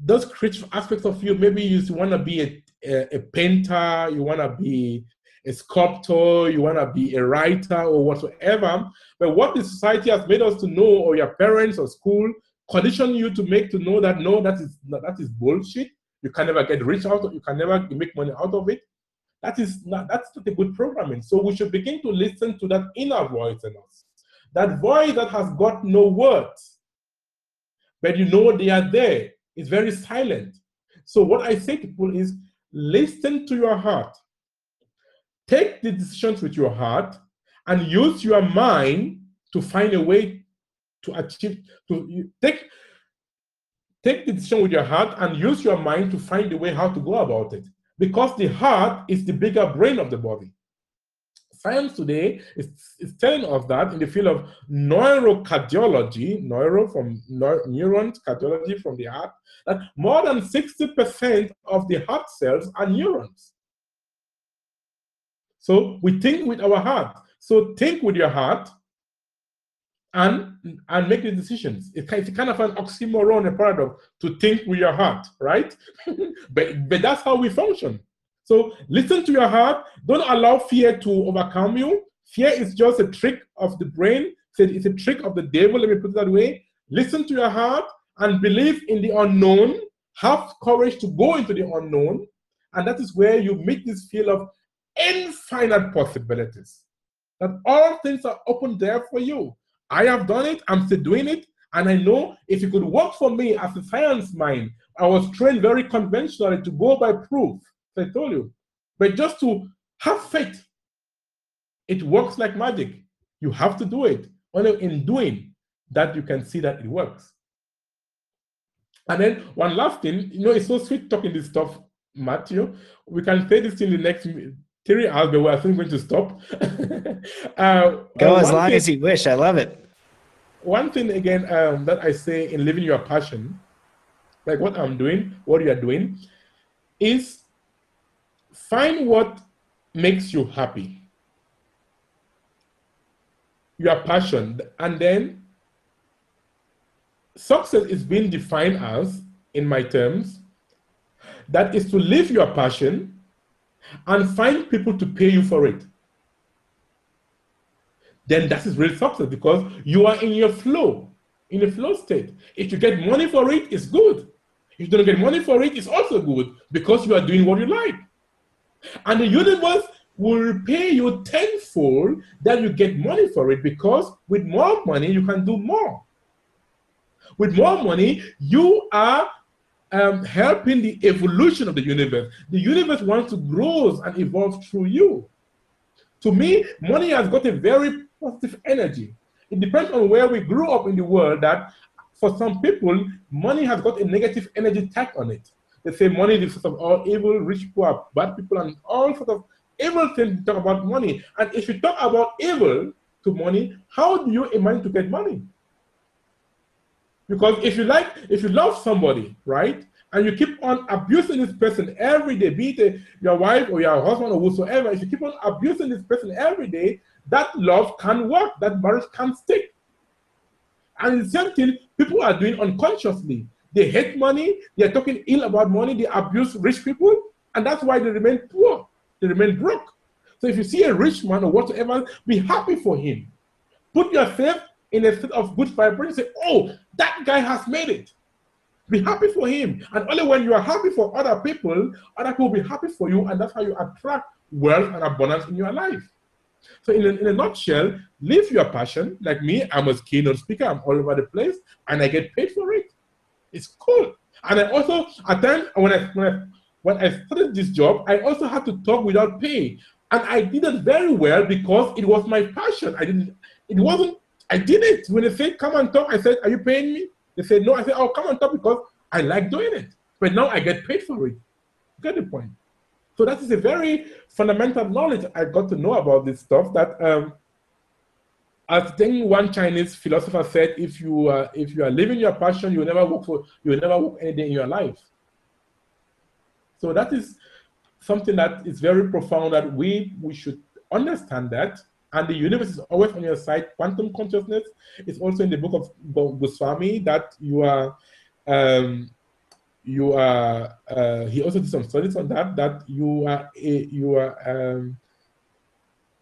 [SPEAKER 2] Those creative aspects of you, maybe you want to be a, a, a painter, you want to be a sculptor, you want to be a writer or whatsoever. But what the society has made us to know, or your parents or school, condition you to make to know that no, that is that is bullshit. You can never get rich out of you can never make money out of it. That is not that's not a good programming. So we should begin to listen to that inner voice in us. That voice that has got no words, but you know they are there. It's very silent. So what I say to people is listen to your heart. Take the decisions with your heart and use your mind to find a way to achieve to take take the decision with your heart and use your mind to find a way how to go about it. Because the heart is the bigger brain of the body. Science today is, is telling us that in the field of neurocardiology neuro from neurons cardiology from the heart that more than 60% of the heart cells are neurons. So we think with our heart. So think with your heart and and make the decisions. It's kind of an oxymoron, a paradox, to think with your heart, right? [LAUGHS] but but that's how we function. So listen to your heart. Don't allow fear to overcome you. Fear is just a trick of the brain. It's a trick of the devil. Let me put it that way. Listen to your heart and believe in the unknown. Have courage to go into the unknown, and that is where you meet this feel of infinite possibilities. That all things are open there for you. I have done it, I'm still doing it, and I know if it could work for me as a science mind, I was trained very conventionally to go by proof, I told you. But just to have faith, it works like magic. You have to do it. Only in doing that you can see that it works. And then one last thing, you know, it's so sweet talking this stuff, Matthew. We can say this in the next Terry Albe, well, I think I'm going to stop. [LAUGHS]
[SPEAKER 3] uh, Go uh, as long thing, as you wish. I love it.
[SPEAKER 2] One thing, again, um, that I say in living your passion, like what I'm doing, what you are doing, is find what makes you happy. Your passion. And then success is being defined as, in my terms, that is to live your passion and find people to pay you for it, then that is real success because you are in your flow, in a flow state. If you get money for it, it's good. If you don't get money for it, it's also good because you are doing what you like. And the universe will repay you tenfold that you get money for it because with more money, you can do more. With more money, you are um, helping the evolution of the universe. The universe wants to grow and evolve through you. To me, money has got a very positive energy. It depends on where we grew up in the world that for some people, money has got a negative energy tag on it. They say money is sort of all evil, rich poor, bad people, and all sorts of evil things talk about money. And if you talk about evil to money, how do you imagine to get money? Because if you like, if you love somebody, right, and you keep on abusing this person every day, be it your wife or your husband or whosoever, if you keep on abusing this person every day, that love can work, that marriage can stick. And the same thing people are doing unconsciously. They hate money, they're talking ill about money, they abuse rich people, and that's why they remain poor, they remain broke. So if you see a rich man or whatever, be happy for him. Put yourself in a state of good vibration, say, oh, that guy has made it. Be happy for him. And only when you are happy for other people, other people will be happy for you, and that's how you attract wealth and abundance in your life. So, in a, in a nutshell, live your passion. Like me, I'm a keynote speaker, I'm all over the place, and I get paid for it. It's cool. And I also, at times, when I, when I, when I started this job, I also had to talk without pay. And I did it very well because it was my passion. I didn't, it wasn't I did it. When they said, come and talk, I said, are you paying me? They said, no. I said, oh, come and talk because I like doing it. but now I get paid for it. Get the point? So that is a very fundamental knowledge I got to know about this stuff. That um, I one Chinese philosopher said, if you if you are living your passion, you will never work for you will never work any day in your life. So that is something that is very profound that we we should understand that and the universe is always on your side. Quantum consciousness is also in the book of Goswami that you are, um, you are. Uh, he also did some studies on that. That you are, you are um,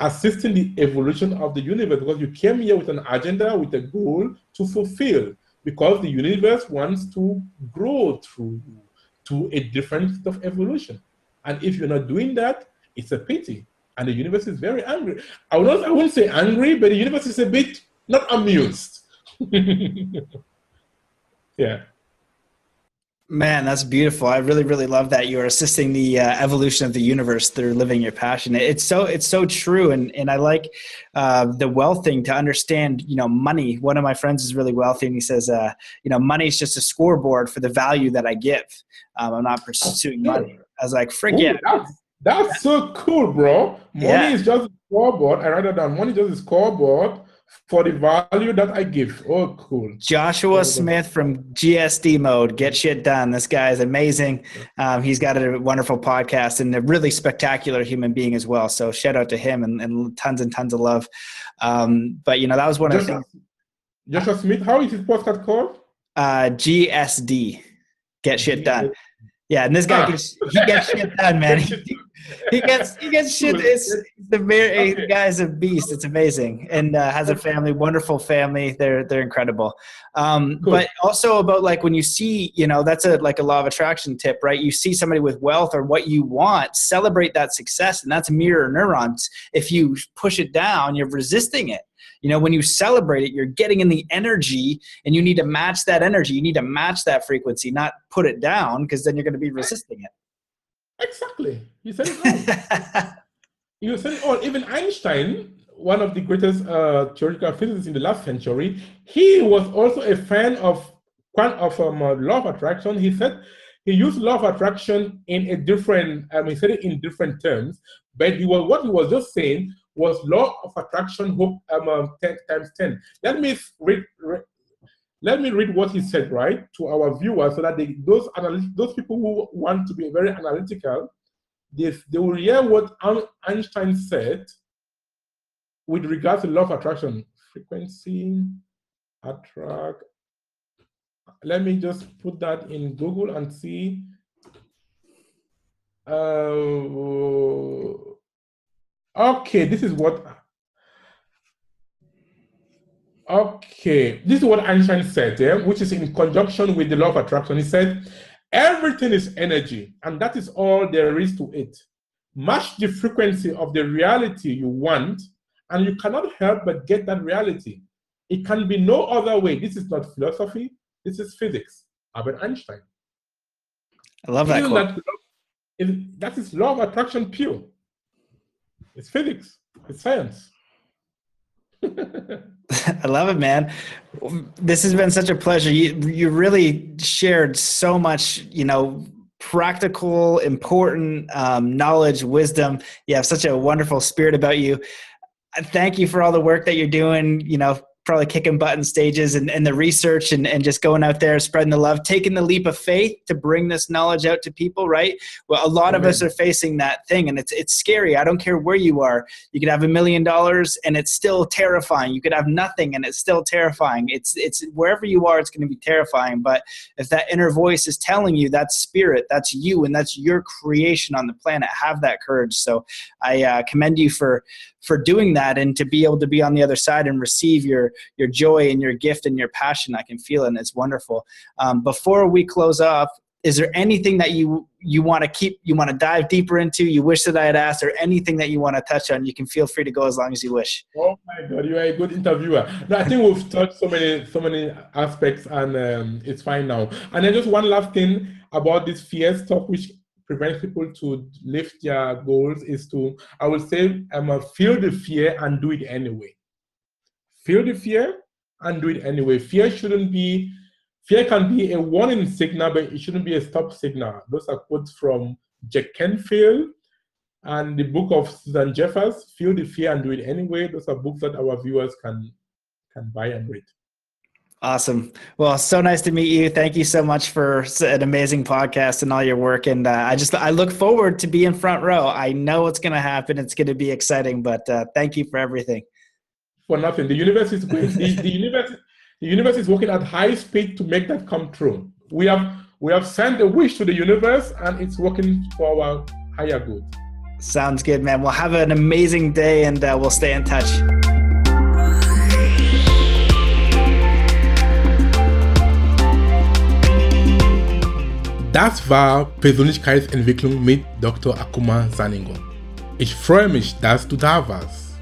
[SPEAKER 2] assisting the evolution of the universe because you came here with an agenda, with a goal to fulfill. Because the universe wants to grow through you to a different state of evolution. And if you're not doing that, it's a pity and the universe is very angry. I will not, I won't say angry, but the universe is a bit not amused. [LAUGHS] yeah.
[SPEAKER 3] Man, that's beautiful. I really, really love that you are assisting the uh, evolution of the universe through living your passion. It's so, it's so true, and and I like uh, the wealth thing to understand. You know, money. One of my friends is really wealthy, and he says, uh, you know, money is just a scoreboard for the value that I give. Um, I'm not pursuing money. I was like, forget.
[SPEAKER 2] Ooh, that's so cool, bro. Money yeah. is just a scoreboard. I write that down. Money is just a scoreboard for the value that I give. Oh, cool.
[SPEAKER 3] Joshua Smith from GSD Mode. Get shit done. This guy is amazing. Um, he's got a wonderful podcast and a really spectacular human being as well. So shout out to him and, and tons and tons of love. Um, but you know that was one Joshua, of the things.
[SPEAKER 2] Joshua Smith. How is his podcast called?
[SPEAKER 3] Uh, GSD. Get shit done. Yeah, and this guy gets he gets shit done, man. [LAUGHS] He, he gets he gets shit. It's the okay. the guy's a beast. It's amazing, and uh, has a family, wonderful family. They're they're incredible. Um, cool. But also about like when you see, you know, that's a like a law of attraction tip, right? You see somebody with wealth or what you want, celebrate that success, and that's mirror neurons. If you push it down, you're resisting it. You know, when you celebrate it, you're getting in the energy and you need to match that energy. You need to match that frequency, not put it down because then you're going to be resisting it.
[SPEAKER 2] Exactly. You said it all. [LAUGHS] you said it all. Even Einstein, one of the greatest uh, theoretical physicists in the last century, he was also a fan of of um, uh, law of attraction. He said he used law of attraction in a different, um, he said it in different terms, but he was what he was just saying was law of attraction hope um, um, 10 times 10. Let me read, let me read what he said, right, to our viewers so that they, those, those people who want to be very analytical, they, they will hear what Einstein said with regards to law of attraction. Frequency, attract. Let me just put that in Google and see. Uh, Okay, this is what. Okay, this is what Einstein said, yeah, which is in conjunction with the law of attraction. He said, everything is energy, and that is all there is to it. Match the frequency of the reality you want, and you cannot help but get that reality. It can be no other way. This is not philosophy, this is physics. Albert Einstein.
[SPEAKER 3] I love that. Quote.
[SPEAKER 2] That, that is law of attraction pure. It's physics. It's science. [LAUGHS]
[SPEAKER 3] I love it, man. This has been such a pleasure. You you really shared so much, you know, practical, important um, knowledge, wisdom. You have such a wonderful spirit about you. Thank you for all the work that you're doing. You know, probably kicking butt stages and, and the research and, and just going out there spreading the love taking the leap of faith to bring this knowledge out to people right? Well a lot Amen. of us are facing that thing and it's it's scary. I don't care where you are. You could have a million dollars and it's still terrifying. You could have nothing and it's still terrifying. It's it's wherever you are it's going to be terrifying. But if that inner voice is telling you that's spirit that's you and that's your creation on the planet have that courage. So i uh, commend you for for doing that and to be able to be on the other side and receive your your joy and your gift and your passion. I can feel it, and it's wonderful. Um, before we close up, is there anything that you you want to keep you want to dive deeper into you wish that i had asked or anything that you want to touch on you can feel free to go as long as you wish
[SPEAKER 2] oh my god you are a good interviewer no, i think we've touched so many so many aspects and um, it's fine now and then just one last thing about this fear stuff which prevents people to lift their goals is to i would say um, feel the fear and do it anyway feel the fear and do it anyway. Fear shouldn't be Fear can be a warning signal, but it shouldn't be a stop signal. Those are quotes from Jack Canfield and the book of Susan Jeffers, Feel the Fear and Do It Anyway. Those are books that our viewers can can buy and read.
[SPEAKER 3] Awesome. Well, so nice to meet you. Thank you so much for an amazing podcast and all your work. And uh, I just I look forward to being front row. I know what's going to happen. It's going to be exciting. But uh, thank you for everything.
[SPEAKER 2] For nothing. The universe is the, the universe. The universe is working at high speed to make that come true. We have we have sent a wish to the universe, and it's working for our higher good.
[SPEAKER 3] Sounds good, man. Well, have an amazing day, and uh, we'll stay in touch.
[SPEAKER 2] Das war Persönlichkeitsentwicklung mit Dr. Akuma Saningo. Ich freue mich, dass du da warst.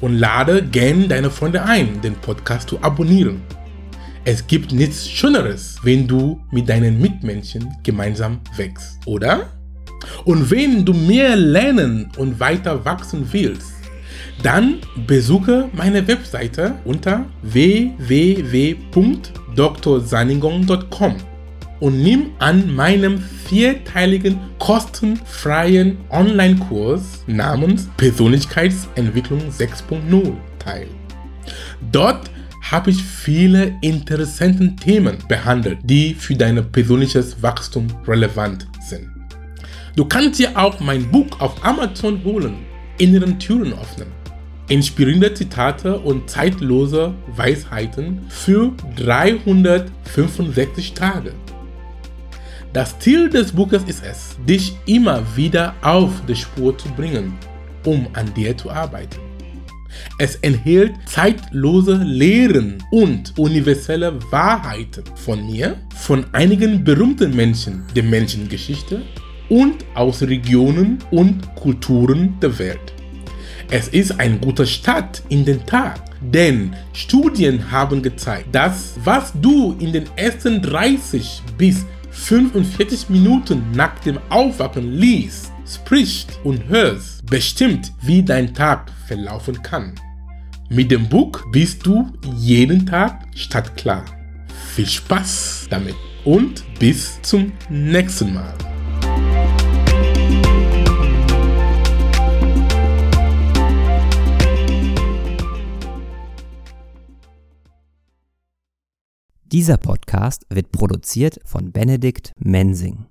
[SPEAKER 2] Und lade gern deine Freunde ein, den Podcast zu abonnieren. Es gibt nichts Schöneres, wenn du mit deinen Mitmenschen gemeinsam wächst, oder? Und wenn du mehr lernen und weiter wachsen willst, dann besuche meine Webseite unter www.drsaningong.com und nimm an meinem vierteiligen kostenfreien Online-Kurs namens Persönlichkeitsentwicklung 6.0 teil. Dort habe ich viele interessante Themen behandelt, die für dein persönliches Wachstum relevant sind. Du kannst dir auch mein Buch auf Amazon holen, Inneren Türen öffnen. Inspirierende Zitate und zeitlose Weisheiten für 365 Tage. Das Ziel des Buches ist es, dich immer wieder auf die Spur zu bringen, um an dir zu arbeiten. Es enthält zeitlose Lehren und universelle Wahrheiten von mir, von einigen berühmten Menschen der Menschengeschichte und aus Regionen und Kulturen der Welt. Es ist ein guter Start in den Tag, denn Studien haben gezeigt, dass was du in den ersten 30 bis 45 Minuten nach dem Aufwachen liest, sprichst und hörst, bestimmt, wie dein Tag verlaufen kann. Mit dem Buch bist du jeden Tag stadtklar. Viel Spaß damit und bis zum nächsten Mal.
[SPEAKER 1] Dieser Podcast wird produziert von Benedikt Mensing.